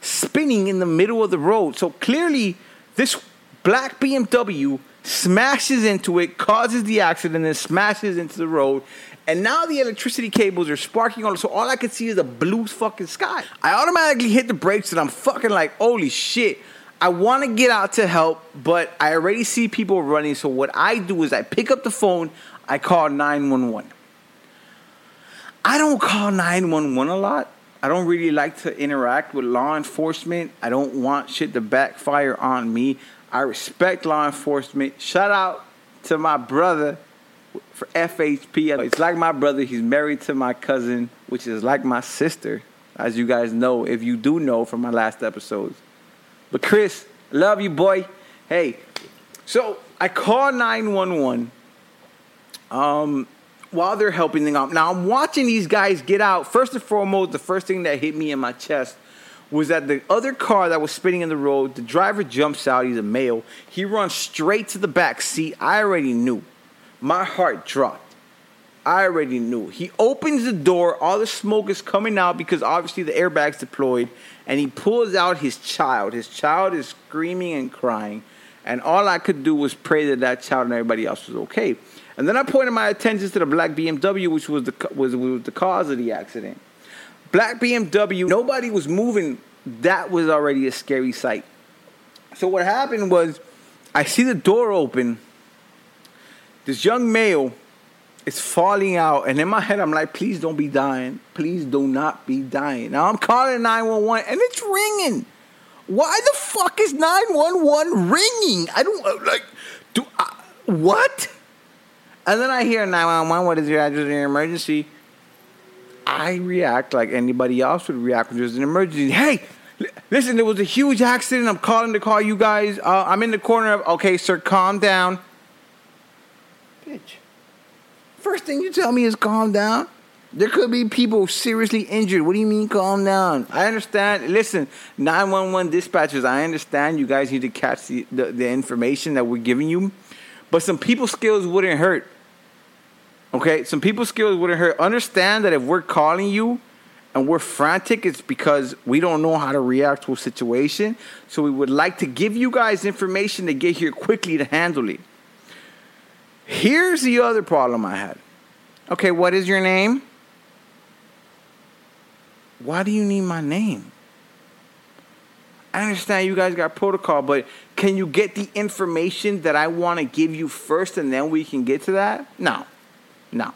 spinning in the middle of the road. So clearly, this black BMW smashes into it, causes the accident, and smashes into the road. And now the electricity cables are sparking on, so all I can see is a blue fucking sky. I automatically hit the brakes and I'm fucking like, holy shit. I want to get out to help, but I already see people running. So what I do is I pick up the phone, I call 911. I don't call 911 a lot. I don't really like to interact with law enforcement. I don't want shit to backfire on me. I respect law enforcement. Shout out to my brother for FHP. It's like my brother. He's married to my cousin, which is like my sister, as you guys know, if you do know from my last episodes. But Chris, love you, boy. Hey, so I call 911 um, while they're helping them out. Now I'm watching these guys get out. First and foremost, the first thing that hit me in my chest was that the other car that was spinning in the road, the driver jumps out. He's a male. He runs straight to the back seat. I already knew. My heart dropped. I already knew. He opens the door. All the smoke is coming out because obviously the airbag's deployed. And he pulls out his child. His child is screaming and crying. And all I could do was pray that that child and everybody else was okay. And then I pointed my attention to the black BMW, which was the was, was the cause of the accident. Black BMW, nobody was moving. That was already a scary sight. So what happened was, I see the door open. This young male it's falling out, and in my head, I'm like, please don't be dying. Please do not be dying. Now I'm calling 911, and it's ringing. Why the fuck is 911 ringing? I don't like. Do I, what? And then I hear 911. What is your address in your emergency? I react like anybody else would react when there's an emergency. Hey, li- listen, there was a huge accident. I'm calling to call you guys. Uh, I'm in the corner of. Okay, sir, calm down. Bitch. First thing you tell me is calm down. There could be people seriously injured. What do you mean calm down? I understand. Listen, 911 dispatchers, I understand you guys need to catch the, the, the information that we're giving you, but some people skills wouldn't hurt. Okay? Some people skills wouldn't hurt. Understand that if we're calling you and we're frantic, it's because we don't know how to react to a situation. So we would like to give you guys information to get here quickly to handle it. Here's the other problem I had. Okay, what is your name? Why do you need my name? I understand you guys got protocol, but can you get the information that I want to give you first and then we can get to that? No. No.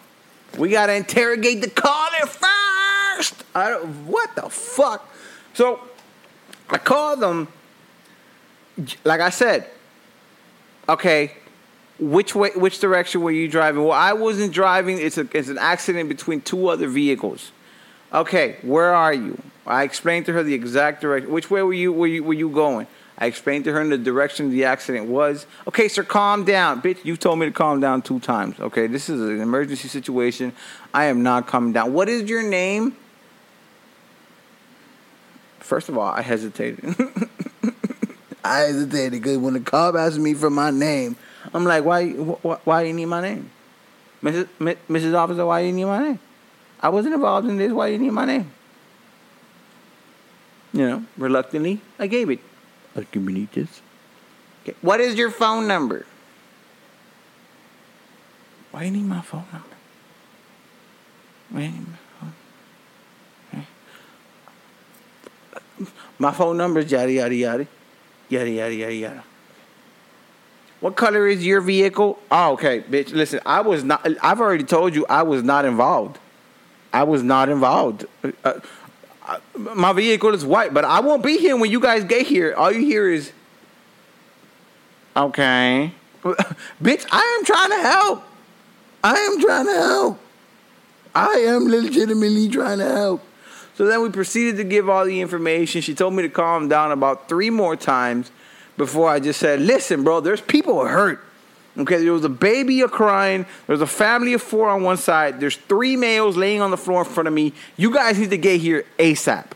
We got to interrogate the caller first. I don't, what the fuck? So I called them, like I said, okay, which way which direction were you driving? Well i wasn't driving. It's a it's an accident between two other vehicles. Okay where are you? I explained to her the exact direction. Which way were you were you were you going i explained to her in the direction the accident was okay sir calm down bitch you told me to calm down two times okay this is an emergency situation i am not calming down what is your name first of all i hesitated i hesitated because when the cop asked me for my name I'm like, why, why, why you need my name? Mrs. M- Mrs. Officer, why do you need my name? I wasn't involved in this. Why do you need my name? You know, reluctantly, I gave it. Archimedes. Okay. What is your phone number? Why you need my phone number? Why you need my phone? Okay. My phone number is yada yada yada. Yada yada yada yada. What color is your vehicle? Oh, okay, bitch. Listen, I was not. I've already told you I was not involved. I was not involved. Uh, my vehicle is white, but I won't be here when you guys get here. All you hear is, okay, bitch. I am trying to help. I am trying to help. I am legitimately trying to help. So then we proceeded to give all the information. She told me to calm down about three more times before I just said, listen, bro, there's people hurt. Okay, there was a baby a crying. There's a family of four on one side. There's three males laying on the floor in front of me. You guys need to get here ASAP.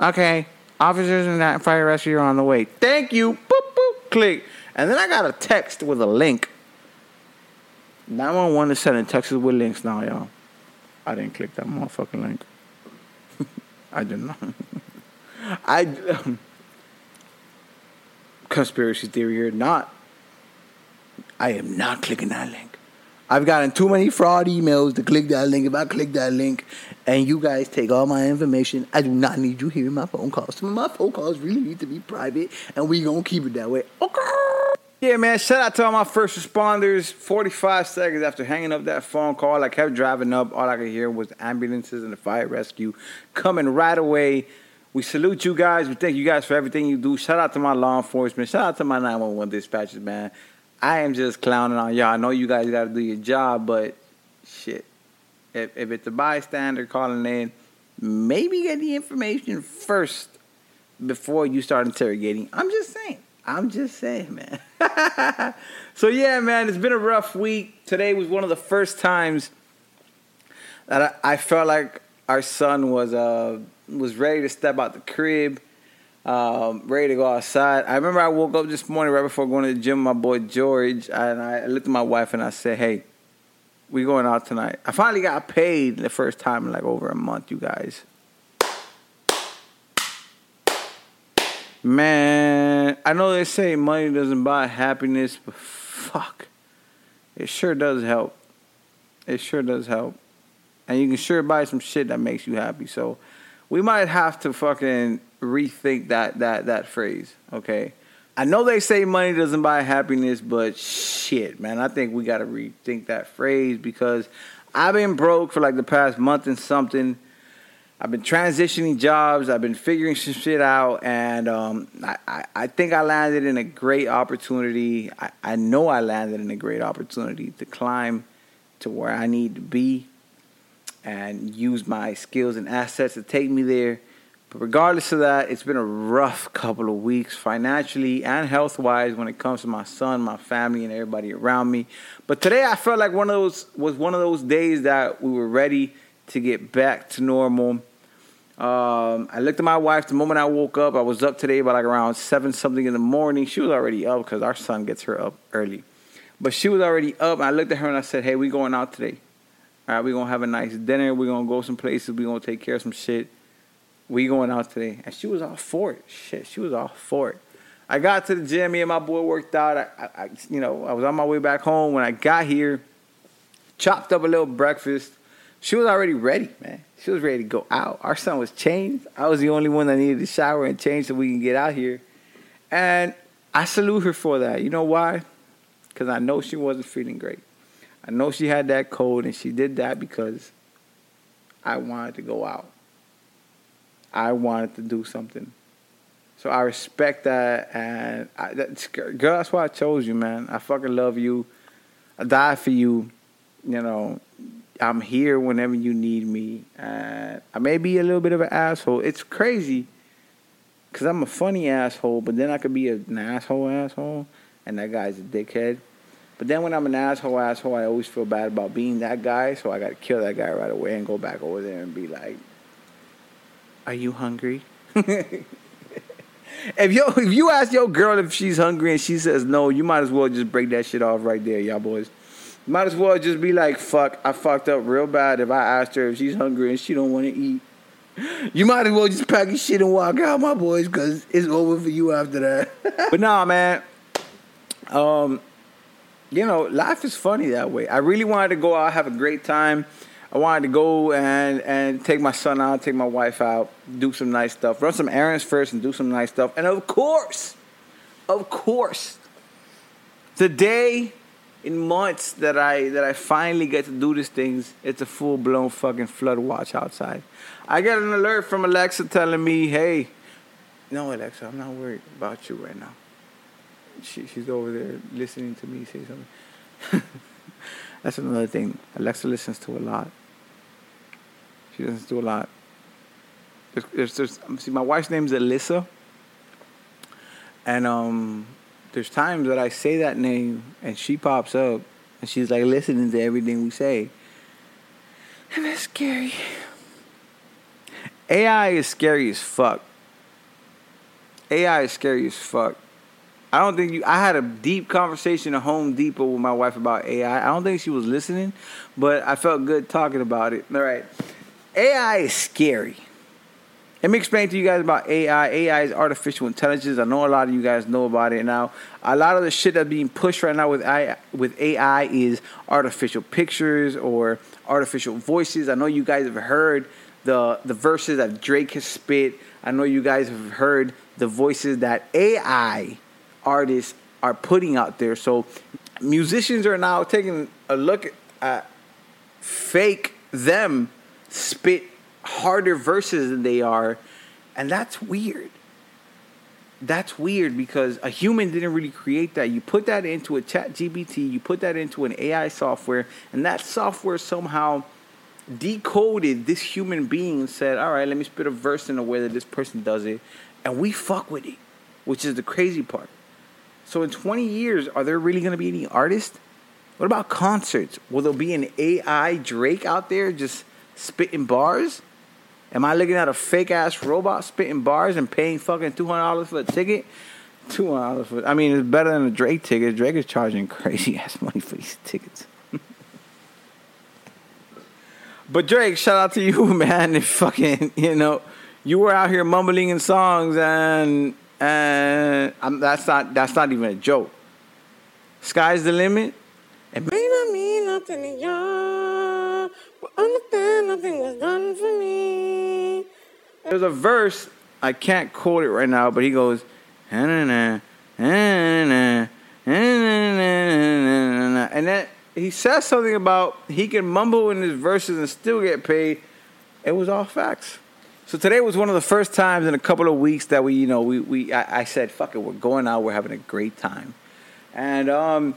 Okay, officers and that fire rescue are on the way. Thank you. Boop, boop, click. And then I got a text with a link. 911 is sending texts with links now, y'all. I didn't click that motherfucking link. I did not. I. Um, conspiracy theory or not, I am not clicking that link. I've gotten too many fraud emails to click that link. If I click that link and you guys take all my information, I do not need you hearing my phone calls. Some of my phone calls really need to be private, and we gonna keep it that way. Okay. Yeah, man. Shout out to all my first responders. 45 seconds after hanging up that phone call, I kept driving up. All I could hear was ambulances and the fire rescue coming right away. We salute you guys. We thank you guys for everything you do. Shout out to my law enforcement. Shout out to my 911 dispatchers, man. I am just clowning on y'all. I know you guys got to do your job, but shit. If, if it's a bystander calling in, maybe get the information first before you start interrogating. I'm just saying. I'm just saying, man. so, yeah, man, it's been a rough week. Today was one of the first times that I, I felt like our son was uh was ready to step out the crib, um, ready to go outside. I remember I woke up this morning right before going to the gym. My boy George and I looked at my wife and I said, "Hey, we going out tonight." I finally got paid the first time in like over a month, you guys. Man, I know they say money doesn't buy happiness, but fuck, it sure does help. It sure does help and you can sure buy some shit that makes you happy. So we might have to fucking rethink that that that phrase. Okay, I know they say money doesn't buy happiness, but shit, man, I think we got to rethink that phrase because I've been broke for like the past month and something. I've been transitioning jobs. I've been figuring some shit out, and um, I, I, I, think I landed in a great opportunity. I, I know I landed in a great opportunity to climb to where I need to be and use my skills and assets to take me there. But regardless of that, it's been a rough couple of weeks financially and health wise when it comes to my son, my family, and everybody around me. But today I felt like one of those was one of those days that we were ready to get back to normal. Um, I looked at my wife the moment I woke up. I was up today by like around seven something in the morning. She was already up because our son gets her up early. But she was already up. I looked at her and I said, "Hey, we going out today? All right, we gonna have a nice dinner. We're gonna go some places. We're gonna take care of some shit." we going out today. And she was all for it. Shit, she was all for it. I got to the gym. Me and my boy worked out. I, I, you know, I was on my way back home. When I got here, chopped up a little breakfast. She was already ready, man. She was ready to go out. Our son was changed. I was the only one that needed to shower and change so we can get out here. And I salute her for that. You know why? Because I know she wasn't feeling great. I know she had that cold, and she did that because I wanted to go out. I wanted to do something. So I respect that, and I, that's, girl, that's why I chose you, man. I fucking love you. I die for you. You know, I'm here whenever you need me. And I may be a little bit of an asshole. It's crazy because I'm a funny asshole, but then I could be an asshole asshole, and that guy's a dickhead. But then when I'm an asshole asshole, I always feel bad about being that guy, so I got to kill that guy right away and go back over there and be like, are you hungry? if you if you ask your girl if she's hungry and she says no, you might as well just break that shit off right there, y'all boys. Might as well just be like, fuck, I fucked up real bad if I asked her if she's hungry and she don't want to eat. You might as well just pack your shit and walk out, my boys, because it's over for you after that. but nah, man. Um, you know, life is funny that way. I really wanted to go out, have a great time. I wanted to go and and take my son out, take my wife out, do some nice stuff, run some errands first, and do some nice stuff. And of course, of course, the day in months that I that I finally get to do these things, it's a full blown fucking flood watch outside. I get an alert from Alexa telling me, "Hey, no, Alexa, I'm not worried about you right now." She, she's over there listening to me say something. That's another thing. Alexa listens to a lot. She doesn't do a lot. There's, there's, there's, see, my wife's name is Alyssa, and um, there's times that I say that name and she pops up and she's like listening to everything we say, and that's scary. AI is scary as fuck. AI is scary as fuck. I don't think you. I had a deep conversation at Home Depot with my wife about AI. I don't think she was listening, but I felt good talking about it. All right. AI is scary. Let me explain to you guys about AI. AI is artificial intelligence. I know a lot of you guys know about it now. A lot of the shit that's being pushed right now with AI, with AI is artificial pictures or artificial voices. I know you guys have heard the the verses that Drake has spit. I know you guys have heard the voices that AI artists are putting out there. So musicians are now taking a look at fake them spit harder verses than they are, and that's weird. That's weird because a human didn't really create that. You put that into a ChatGPT, you put that into an AI software, and that software somehow decoded this human being and said, All right, let me spit a verse in a way that this person does it. And we fuck with it, which is the crazy part. So in 20 years, are there really going to be any artists? What about concerts? Will there be an AI Drake out there just spitting bars? Am I looking at a fake ass robot spitting bars and paying fucking two hundred dollars for a ticket? Two hundred dollars for. I mean, it's better than a Drake ticket. Drake is charging crazy ass money for these tickets. but Drake, shout out to you, man. If fucking, you know, you were out here mumbling in songs, and and I'm, that's not that's not even a joke. Sky's the limit. It may not mean nothing to y'all, but understand nothing was done for me. There's a verse I can't quote it right now, but he goes, and then he says something about he can mumble in his verses and still get paid. It was all facts. So today was one of the first times in a couple of weeks that we, you know, we, we I, I said, fuck it, we're going out, we're having a great time. And um,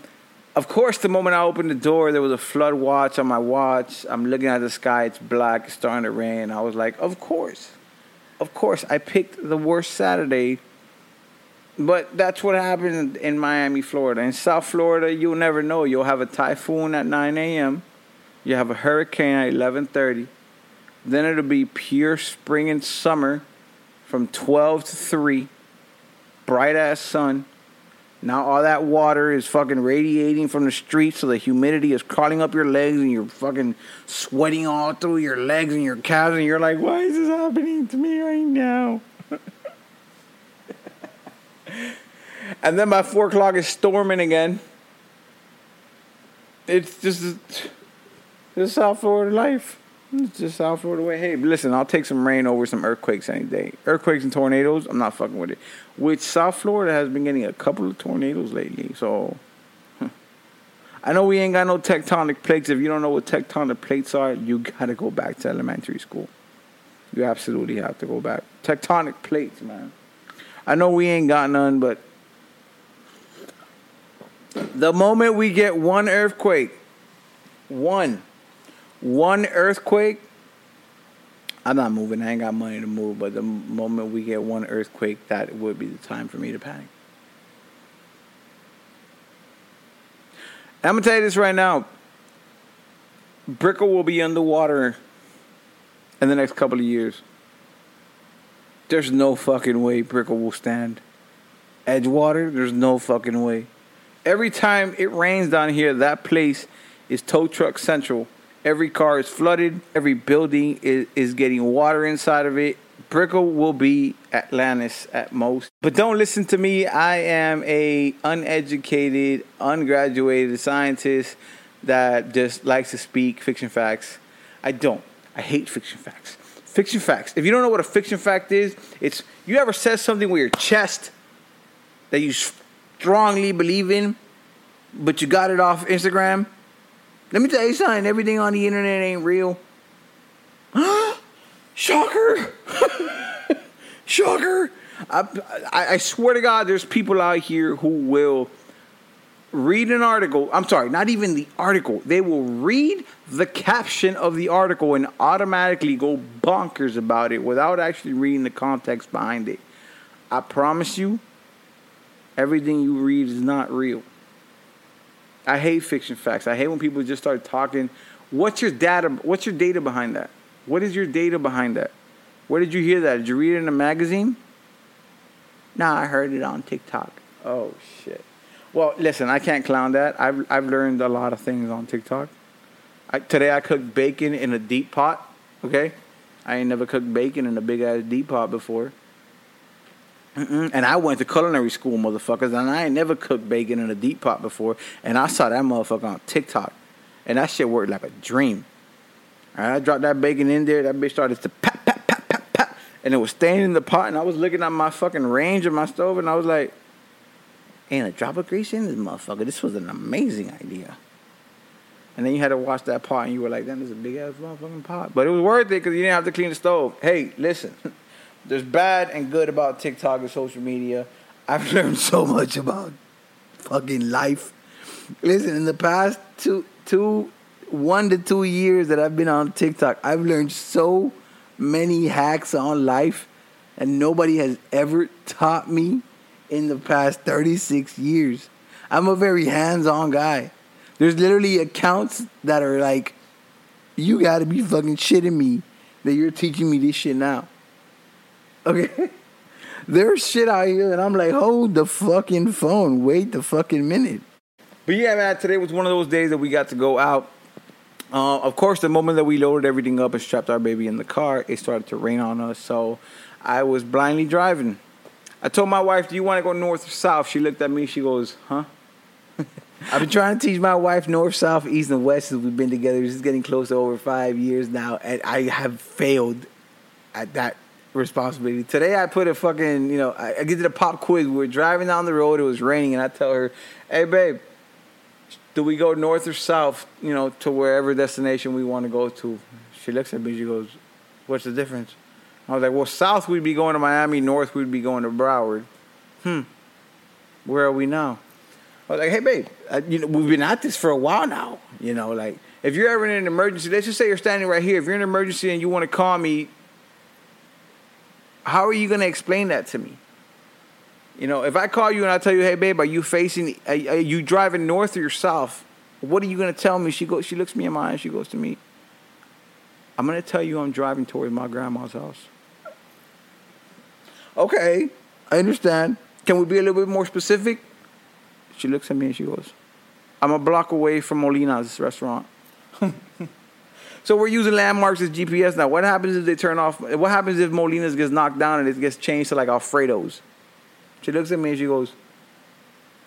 of course, the moment I opened the door, there was a flood watch on my watch. I'm looking at the sky, it's black, it's starting to rain. I was like, of course, of course, I picked the worst Saturday. But that's what happened in Miami, Florida. In South Florida, you'll never know. You'll have a typhoon at 9 a.m. You have a hurricane at 11:30. Then it'll be pure spring and summer from 12 to 3. Bright ass sun. Now all that water is fucking radiating from the street, so the humidity is crawling up your legs, and you're fucking sweating all through your legs and your calves, and you're like, "Why is this happening to me right now?" and then by four o'clock, it's storming again. It's just this South Florida life. It's just South Florida way. Hey, listen, I'll take some rain over some earthquakes any day. Earthquakes and tornadoes, I'm not fucking with it. Which South Florida has been getting a couple of tornadoes lately, so I know we ain't got no tectonic plates. If you don't know what tectonic plates are, you gotta go back to elementary school. You absolutely have to go back. Tectonic plates, man. I know we ain't got none, but the moment we get one earthquake, one, one earthquake, I'm not moving. I ain't got money to move, but the moment we get one earthquake, that would be the time for me to panic. I'm gonna tell you this right now. Brickell will be underwater in the next couple of years. There's no fucking way Brickell will stand. Edgewater, there's no fucking way. Every time it rains down here, that place is tow truck central. Every car is flooded. Every building is, is getting water inside of it. Brickell will be Atlantis at most. But don't listen to me. I am a uneducated, ungraduated scientist that just likes to speak fiction facts. I don't. I hate fiction facts. Fiction facts. If you don't know what a fiction fact is, it's you ever said something with your chest that you strongly believe in, but you got it off Instagram. Let me tell you something. Everything on the internet ain't real. Huh? Shocker! Shocker! I, I, I swear to God, there's people out here who will read an article. I'm sorry, not even the article. They will read the caption of the article and automatically go bonkers about it without actually reading the context behind it. I promise you, everything you read is not real. I hate fiction facts. I hate when people just start talking. What's your data? What's your data behind that? What is your data behind that? Where did you hear that? Did you read it in a magazine? Nah, I heard it on TikTok. Oh shit. Well, listen, I can't clown that. I've I've learned a lot of things on TikTok. I, today I cooked bacon in a deep pot. Okay, I ain't never cooked bacon in a big ass deep pot before. Mm-mm. And I went to culinary school, motherfuckers, and I ain't never cooked bacon in a deep pot before. And I saw that motherfucker on TikTok, and that shit worked like a dream. I dropped that bacon in there. That bitch started to pop, pop, pop, pop, pop, and it was staying in the pot. And I was looking at my fucking range of my stove, and I was like, "Ain't a drop of grease in this motherfucker. This was an amazing idea." And then you had to wash that pot, and you were like, "Damn, this is a big ass motherfucking pot." But it was worth it because you didn't have to clean the stove. Hey, listen. there's bad and good about TikTok and social media. I've learned so much about fucking life. Listen, in the past two two one to two years that I've been on TikTok, I've learned so many hacks on life, and nobody has ever taught me in the past 36 years. I'm a very hands-on guy. There's literally accounts that are like, you gotta be fucking shitting me that you're teaching me this shit now. Okay? There's shit out here, and I'm like, hold the fucking phone. Wait the fucking minute. But yeah, man, today was one of those days that we got to go out. Uh, of course, the moment that we loaded everything up and strapped our baby in the car, it started to rain on us. So I was blindly driving. I told my wife, Do you want to go north or south? She looked at me, she goes, Huh? I've been trying to teach my wife north, south, east, and west since we've been together. This is getting close to over five years now, and I have failed at that responsibility. Today I put a fucking, you know, I, I get to the pop quiz. We are driving down the road. It was raining, and I tell her, "Hey, babe, do we go north or south? You know, to wherever destination we want to go to." She looks at me. She goes, "What's the difference?" I was like, "Well, south we'd be going to Miami. North we'd be going to Broward." Hmm. Where are we now? I was like, "Hey, babe, uh, you know, we've been at this for a while now. You know, like." If you're ever in an emergency, let's just say you're standing right here. If you're in an emergency and you want to call me, how are you going to explain that to me? You know, if I call you and I tell you, "Hey, babe, are you facing? Are, are you driving north or south?" What are you going to tell me? She goes. She looks me in my eyes. She goes to me. I'm going to tell you I'm driving towards my grandma's house. Okay, I understand. Can we be a little bit more specific? She looks at me and she goes, "I'm a block away from Molina's restaurant." So we're using landmarks as GPS now. What happens if they turn off? What happens if Molina's gets knocked down and it gets changed to like Alfredo's? She looks at me and she goes,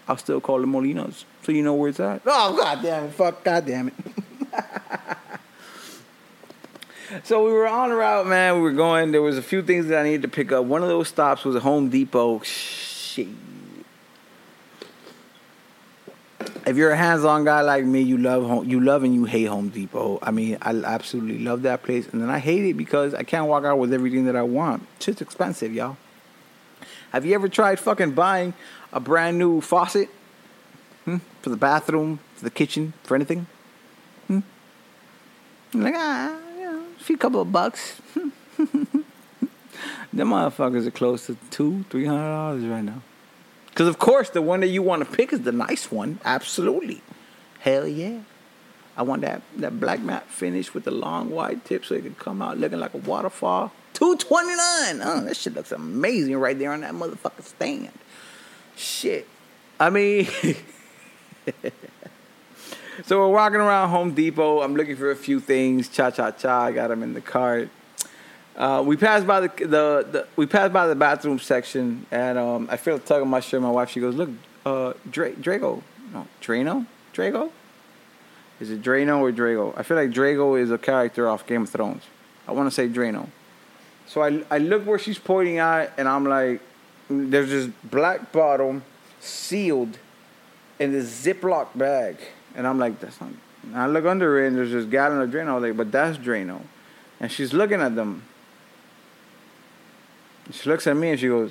I'll still call it Molina's. So you know where it's at? Oh, god damn it. Fuck, god damn it. so we were on route, man. We were going. There was a few things that I needed to pick up. One of those stops was a Home Depot. Shit. If you're a hands-on guy like me, you love home, you love and you hate Home Depot. I mean, I absolutely love that place, and then I hate it because I can't walk out with everything that I want. It's just expensive, y'all. Have you ever tried fucking buying a brand new faucet hmm? for the bathroom, for the kitchen, for anything? Hmm? Like ah, you know, a few couple of bucks. Them motherfuckers are close to two, three hundred dollars right now. Because, of course, the one that you want to pick is the nice one. Absolutely. Hell yeah. I want that, that black matte finish with the long wide tip so it can come out looking like a waterfall. 229 Oh, that shit looks amazing right there on that motherfucking stand. Shit. I mean, so we're walking around Home Depot. I'm looking for a few things. Cha cha cha. I got them in the cart. Uh, we passed by the, the, the we passed by the bathroom section, and um, I feel a tug on my shirt. My wife, she goes, "Look, uh, Dra- Drago, no, Drano, Drago, is it Drano or Drago? I feel like Drago is a character off Game of Thrones. I want to say Drano. So I I look where she's pointing at, and I'm like, there's this black bottle sealed in this Ziploc bag, and I'm like, that's not. And I look under it, and there's this gallon of Drano. I was like, but that's Drano, and she's looking at them. She looks at me and she goes,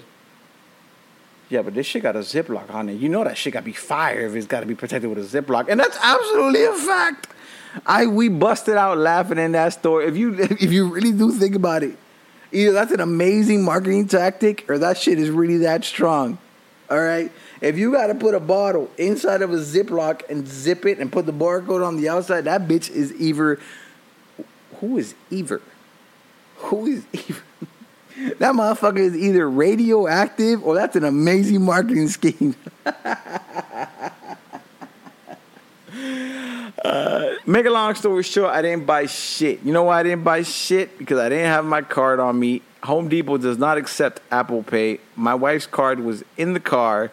Yeah, but this shit got a Ziploc on it. You know that shit got to be fire if it's got to be protected with a Ziploc. And that's absolutely a fact. I we busted out laughing in that store. If you if you really do think about it, either that's an amazing marketing tactic or that shit is really that strong. All right? If you got to put a bottle inside of a Ziploc and zip it and put the barcode on the outside, that bitch is either who is either? Who is either? That motherfucker is either radioactive or that's an amazing marketing scheme. uh, make a long story short, I didn't buy shit. You know why I didn't buy shit? Because I didn't have my card on me. Home Depot does not accept Apple Pay. My wife's card was in the car.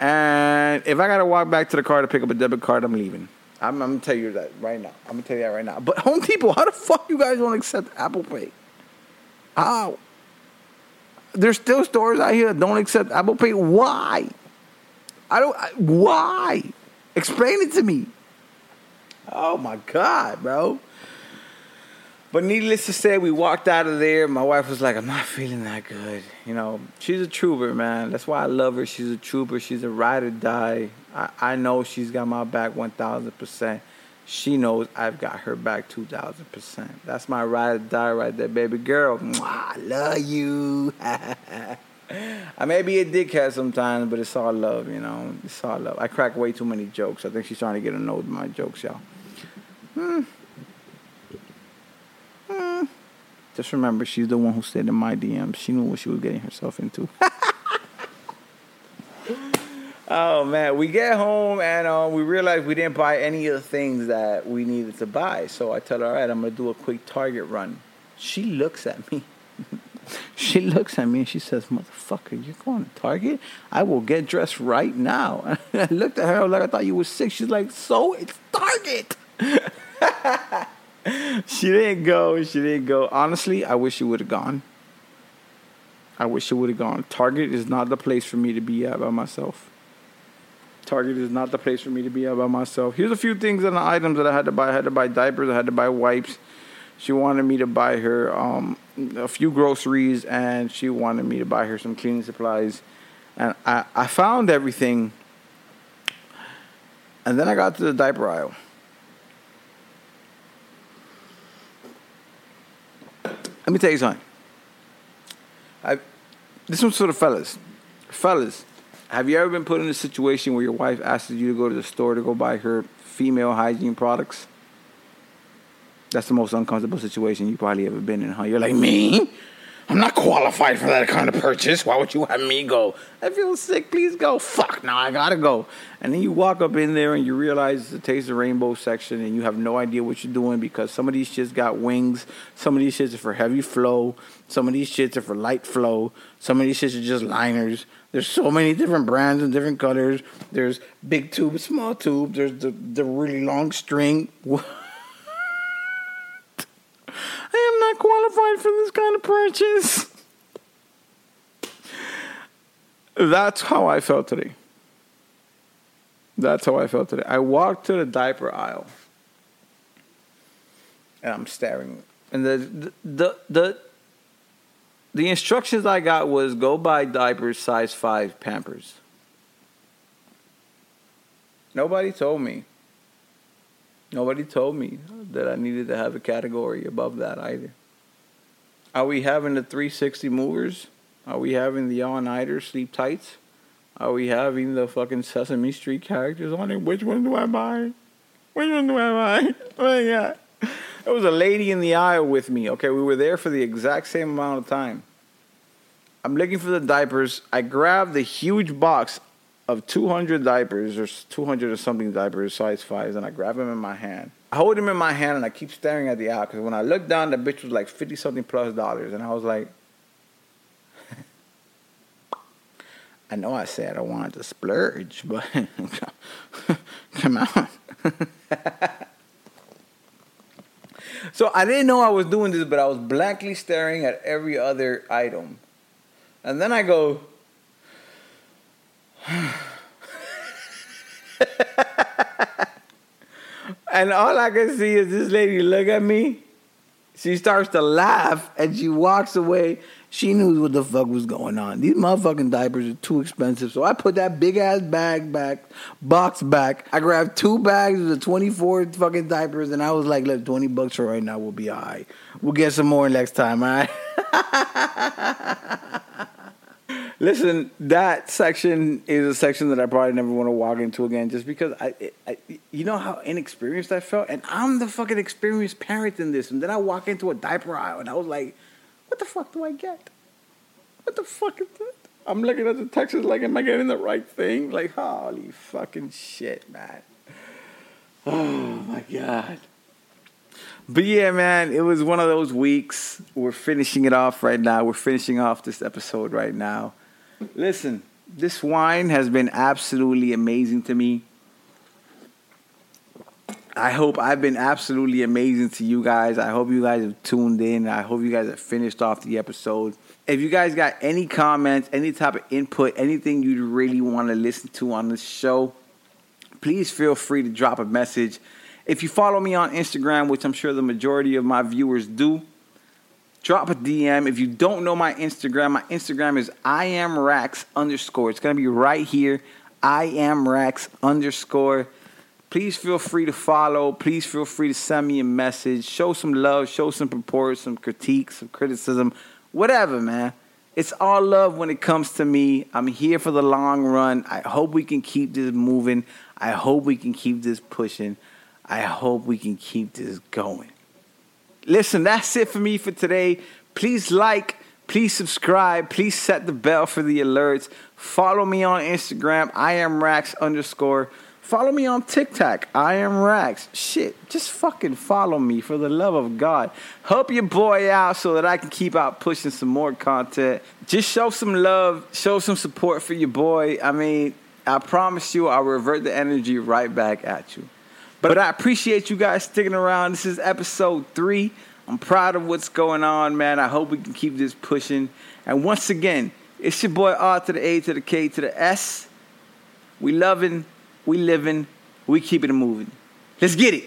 And if I gotta walk back to the car to pick up a debit card, I'm leaving. I'm, I'm gonna tell you that right now. I'm gonna tell you that right now. But Home Depot, how the fuck you guys don't accept Apple Pay? How? There's still stores out here that don't accept Apple Pay. Why? I don't. I, why? Explain it to me. Oh my God, bro. But needless to say, we walked out of there. My wife was like, I'm not feeling that good. You know, she's a trooper, man. That's why I love her. She's a trooper. She's a ride or die. I, I know she's got my back 1,000%. She knows I've got her back 2,000%. That's my ride or die right there, baby girl. Mwah, I love you. I may be a dickhead sometimes, but it's all love, you know. It's all love. I crack way too many jokes. I think she's trying to get a note of my jokes, y'all. Hmm. Hmm. Just remember, she's the one who stayed in my DMs. She knew what she was getting herself into. oh man, we get home and uh, we realize we didn't buy any of the things that we needed to buy. So I tell her, all right, I'm gonna do a quick Target run. She looks at me. she looks at me and she says, "Motherfucker, you're going to Target? I will get dressed right now." I looked at her like I thought you were sick. She's like, "So it's Target." she didn't go. She didn't go. Honestly, I wish she would have gone. I wish she would have gone. Target is not the place for me to be at by myself. Target is not the place for me to be by myself. Here's a few things and items that I had to buy. I had to buy diapers. I had to buy wipes. She wanted me to buy her um, a few groceries, and she wanted me to buy her some cleaning supplies. And I, I found everything. And then I got to the diaper aisle. Let me tell you something. I, this one's for the fellas. Fellas, have you ever been put in a situation where your wife asks you to go to the store to go buy her female hygiene products? That's the most uncomfortable situation you probably ever been in, huh? You're like, me? I'm not qualified for that kind of purchase. Why would you have me go? I feel sick. Please go. Fuck, now I gotta go. And then you walk up in there and you realize it's the Taste of Rainbow section and you have no idea what you're doing because some of these shits got wings. Some of these shits are for heavy flow. Some of these shits are for light flow. Some of these shits are just liners. There's so many different brands and different colors. There's big tube, small tube. There's the, the really long string. I am for this kind of purchase. That's how I felt today. That's how I felt today. I walked to the diaper aisle and I'm staring. And the the the the, instructions I got was go buy diapers size 5 Pampers. Nobody told me Nobody told me that I needed to have a category above that either. Are we having the 360 movers? Are we having the all nighter sleep tights? Are we having the fucking Sesame Street characters on it? Which one do I buy? Which one do I buy? Oh my god. There was a lady in the aisle with me. Okay, we were there for the exact same amount of time. I'm looking for the diapers. I grabbed the huge box of 200 diapers or 200 or something diapers, size fives, and I grab them in my hand. I hold him in my hand and I keep staring at the aisle because when I looked down, the bitch was like 50 something plus dollars, and I was like, I know I said I wanted to splurge, but come on. so I didn't know I was doing this, but I was blankly staring at every other item. And then I go, and all I can see is this lady look at me. She starts to laugh and she walks away. She knew what the fuck was going on. These motherfucking diapers are too expensive. So I put that big ass bag back, box back. I grabbed two bags of the 24 fucking diapers and I was like, look, 20 bucks for right now will be all right. We'll get some more next time, all right? Listen, that section is a section that I probably never want to walk into again, just because I, I, you know how inexperienced I felt, and I'm the fucking experienced parent in this, and then I walk into a diaper aisle, and I was like, what the fuck do I get? What the fuck is that? I'm looking at the Texas like, am I getting the right thing? Like, holy fucking shit, man. Oh my god. But yeah, man, it was one of those weeks. We're finishing it off right now. We're finishing off this episode right now. Listen, this wine has been absolutely amazing to me. I hope I've been absolutely amazing to you guys. I hope you guys have tuned in. I hope you guys have finished off the episode. If you guys got any comments, any type of input, anything you'd really want to listen to on this show, please feel free to drop a message. If you follow me on Instagram, which I'm sure the majority of my viewers do, drop a DM. If you don't know my Instagram, my Instagram is I am Raks underscore. It's gonna be right here. I am Raks underscore. Please feel free to follow. Please feel free to send me a message. Show some love. Show some support, some critique, some criticism, whatever, man. It's all love when it comes to me. I'm here for the long run. I hope we can keep this moving. I hope we can keep this pushing. I hope we can keep this going listen, that's it for me for today. Please like, please subscribe, please set the bell for the alerts. Follow me on Instagram, I am Raks underscore. Follow me on TikTok, I am Raks. Shit, just fucking follow me for the love of God. Help your boy out so that I can keep out pushing some more content. Just show some love, show some support for your boy. I mean, I promise you, I'll revert the energy right back at you. But I appreciate you guys sticking around. This is episode three I'm proud of what's going on, man. I hope we can keep this pushing. And once again, it's your boy R to the A to the K to the S. We loving, we living, we keeping it moving. Let's get it.